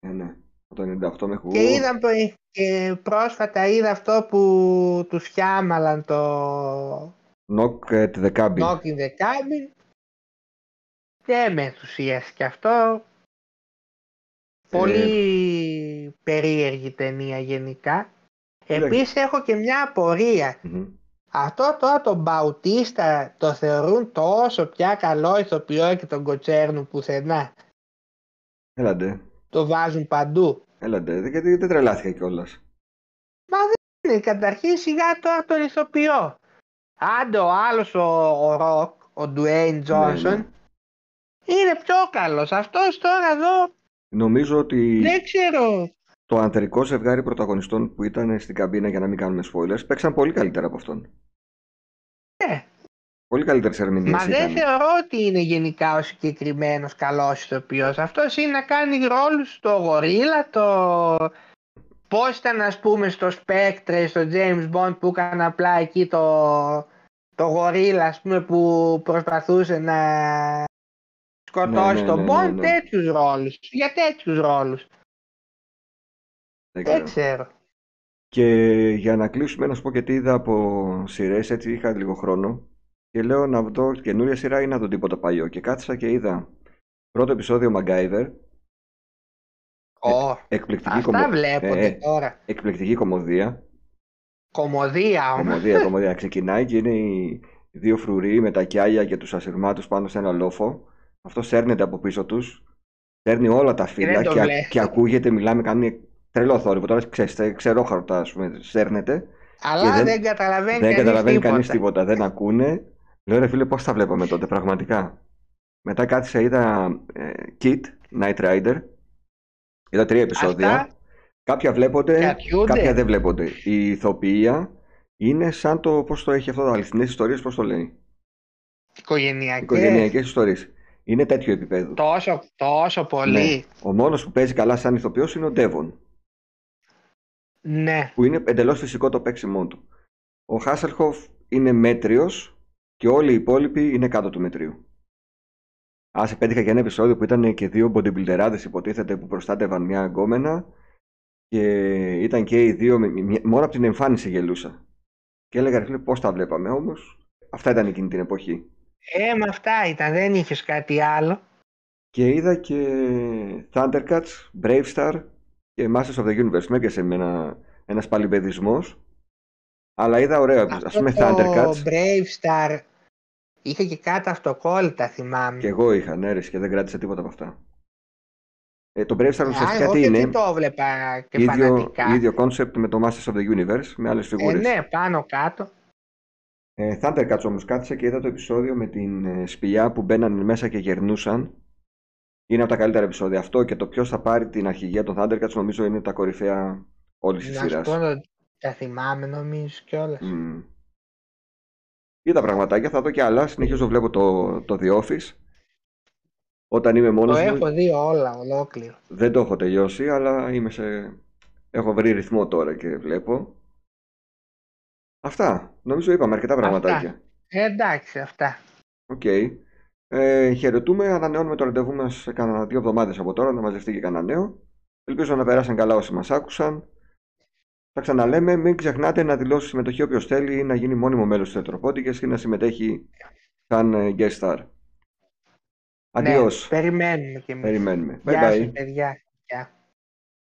[SPEAKER 1] Ε, ναι. Από το 98 μέχρι
[SPEAKER 2] και είδα προ- και πρόσφατα είδα αυτό που τους Σιάμαλαν το
[SPEAKER 1] Knock at the Cabin.
[SPEAKER 2] Knock in the Cabin δεν με ενθουσίασε και αυτό
[SPEAKER 1] Ε,
[SPEAKER 2] πολύ περίεργη ταινία γενικά
[SPEAKER 1] Κοίταξε.
[SPEAKER 2] Επίσης έχω και μια απορία.
[SPEAKER 1] Μμμ.
[SPEAKER 2] Αυτό τώρα τον Μπαουτίστα το θεωρούν τόσο πια καλό ηθοποιό και τον Κοτσέρνου πουθενά.
[SPEAKER 1] Έλαντε.
[SPEAKER 2] Το βάζουν παντού.
[SPEAKER 1] Έλαντε. Δεν- Γιατί δεν τρελάθηκα κιόλας.
[SPEAKER 2] Είναι καταρχήν σιγά τώρα τον ηθοποιό. Άντε ο άλλος ο, ο Ροκ, ο Ντουέιν Τζόνσον,
[SPEAKER 1] ναι.
[SPEAKER 2] είναι πιο καλός. Αυτός τώρα εδώ
[SPEAKER 1] Νομίζω ότι
[SPEAKER 2] δεν ξέρω.
[SPEAKER 1] το ανδρικό ζευγάρι πρωταγωνιστών που ήταν στην καμπίνα για να μην κάνουμε spoilers παίξαν πολύ καλύτερα από αυτόν.
[SPEAKER 2] Ναι.
[SPEAKER 1] Πολύ καλύτερε ερμηνείε
[SPEAKER 2] Μα δεν θεωρώ ότι είναι γενικά ο συγκεκριμένος καλός ηθοποιός. Αυτός είναι να κάνει ρόλους στο γορίλα, το, Πώς ήταν ας πούμε στο Spectre, στο James Bond που έκανε απλά εκεί το, το γορίλα ας πούμε που προσπαθούσε να σκοτώσει
[SPEAKER 1] Ναι, ναι,
[SPEAKER 2] τον
[SPEAKER 1] ναι,
[SPEAKER 2] Bond,
[SPEAKER 1] ναι, ναι.
[SPEAKER 2] τέτοιους ρόλους. Για τέτοιους ρόλους.
[SPEAKER 1] Δεν
[SPEAKER 2] Δεν
[SPEAKER 1] ξέρω.
[SPEAKER 2] ξέρω.
[SPEAKER 1] Και για να κλείσουμε, να σου πω και τι είδα από σειρές, έτσι είχα λίγο χρόνο. Και λέω να δω καινούρια σειρά ή να δω τίποτα παλιό. Και κάθισα και είδα πρώτο επεισόδιο MacGyver.
[SPEAKER 2] Ω,
[SPEAKER 1] Εκπληκτική,
[SPEAKER 2] αυτά
[SPEAKER 1] κομμω-
[SPEAKER 2] βλέπονται
[SPEAKER 1] ε, ε,
[SPEAKER 2] τώρα.
[SPEAKER 1] εκπληκτική κομμωδία.
[SPEAKER 2] Κομμωδία όμως.
[SPEAKER 1] Κομμωδία, κομμωδία. Ξεκινάει και είναι οι δύο φρουροί με τα κιάλια και τους ασυρμάτους πάνω σε ένα λόφο. Αυτό σέρνεται από πίσω τους. Σέρνει όλα τα φύλλα
[SPEAKER 2] δεν το
[SPEAKER 1] και, α-
[SPEAKER 2] βλέπω.
[SPEAKER 1] και ακούγεται, μιλάμε, κάνει τρελό θόρυβο. Τώρα ξέρεις, ξερόχαρτα, ας πούμε, σέρνεται.
[SPEAKER 2] Αλλά
[SPEAKER 1] Και δεν-
[SPEAKER 2] δεν, καταλαβαίνει
[SPEAKER 1] Δεν
[SPEAKER 2] κανείς
[SPEAKER 1] καταλαβαίνει
[SPEAKER 2] τίποτα.
[SPEAKER 1] κανεί τίποτα. Δεν ακούνε. Λέω ρε φίλε, πώς τα βλέπαμε τότε, πραγματικά; Μετά κάθισα, είδα ε, Kit, Night Rider. Είδα τρία επεισόδια.
[SPEAKER 2] Αυτά
[SPEAKER 1] Κάποια βλέπονται,
[SPEAKER 2] κρατιούνται.
[SPEAKER 1] κάποια δεν βλέπονται. Η ηθοποιία είναι σαν το πώς το έχει αυτό, αληθινέ ιστορίες, πώς το λέει.
[SPEAKER 2] Οικογενειακές.
[SPEAKER 1] Οικογενειακές ιστορίες. Είναι τέτοιο επίπεδο.
[SPEAKER 2] Τόσο, τόσο πολύ.
[SPEAKER 1] Ναι. Ο μόνος που παίζει καλά σαν ηθοποιός είναι ο Ντέβον.
[SPEAKER 2] Ναι.
[SPEAKER 1] που είναι εντελώς φυσικό το παίξιμό του. Ο Χάσελχοφ είναι μέτριος και όλοι οι υπόλοιποι είναι κάτω του μετρίου. Α, σε πέτυχα και ένα επεισόδιο που ήταν και δύο bodybuilderάδες υποτίθεται που προστάτευαν μια γκόμενα και ήταν και οι δύο, με- με- μόνο από την εμφάνιση γελούσα. Και έλεγα ρε φίλε πώς τα βλέπαμε όμως; Αυτά ήταν εκείνη την εποχή.
[SPEAKER 2] Ε, με αυτά ήταν. Δεν είχες κάτι άλλο.
[SPEAKER 1] Και είδα και Thundercats, Brave Star και Masters of the Universe. Με έπιασε με ένας, ένας παλιμπεδισμός. Αλλά είδα ωραία. Ας
[SPEAKER 2] Αυτό
[SPEAKER 1] πούμε
[SPEAKER 2] το
[SPEAKER 1] Thundercats.
[SPEAKER 2] Brave Star είχε και κάτω αυτοκόλλητα θυμάμαι.
[SPEAKER 1] Και εγώ είχα ναι, ρε, και δεν κράτησα τίποτα από αυτά. Ε, το Brave Star
[SPEAKER 2] Α,
[SPEAKER 1] ουσιαστικά
[SPEAKER 2] εγώ
[SPEAKER 1] τι
[SPEAKER 2] και
[SPEAKER 1] είναι;
[SPEAKER 2] τι το έβλεπα και
[SPEAKER 1] ίδιο,
[SPEAKER 2] φανατικά.
[SPEAKER 1] ίδιο concept με το Masters of the Universe, με άλλες
[SPEAKER 2] ε,
[SPEAKER 1] φιγούρες.
[SPEAKER 2] ναι, πάνω κάτω.
[SPEAKER 1] Ε, Thundercats όμως κάθισα και είδα το επεισόδιο με την ε, σπηλιά που μπαίνανε μέσα και γερνούσαν. Είναι από τα καλύτερα επεισόδια. Αυτό και το ποιος θα πάρει την αρχηγία των Thundercats νομίζω είναι τα κορυφαία όλης της
[SPEAKER 2] Να σου
[SPEAKER 1] σειράς.
[SPEAKER 2] πω, το- τα θυμάμαι νομίζω κιόλας.
[SPEAKER 1] Mm. Είδα πραγματάκια, θα δω και άλλα. Συνεχίζω βλέπω το, το The Office. Όταν είμαι
[SPEAKER 2] Το
[SPEAKER 1] μόνος μου,
[SPEAKER 2] έχω δει όλα, ολόκληρο.
[SPEAKER 1] δεν το έχω τελειώσει, αλλά είμαι σε... έχω βρει ρυθμό τώρα και βλέπω. Αυτά. Νομίζω είπαμε αρκετά πραγματάκια.
[SPEAKER 2] Ε, εντάξει, αυτά.
[SPEAKER 1] Οκ. Ε, χαιρετούμε, ανανεώνουμε το ραντεβού μας σε κανένα δύο εβδομάδες από τώρα, να μαζευτεί και κανένα νέο. Ελπίζω να περάσαν καλά όσοι μας άκουσαν. Θα ξαναλέμε, μην ξεχνάτε να δηλώσει συμμετοχή όποιος θέλει ή να γίνει μόνιμο μέλος του Ρετροπόντικες ή να συμμετέχει σαν ε, guest star. Adiós.
[SPEAKER 2] Ναι, περιμένουμε κι εμείς.
[SPEAKER 1] Περιμένουμε. Bye
[SPEAKER 2] Γεια
[SPEAKER 1] bye.
[SPEAKER 2] σας, παιδιά. Γεια.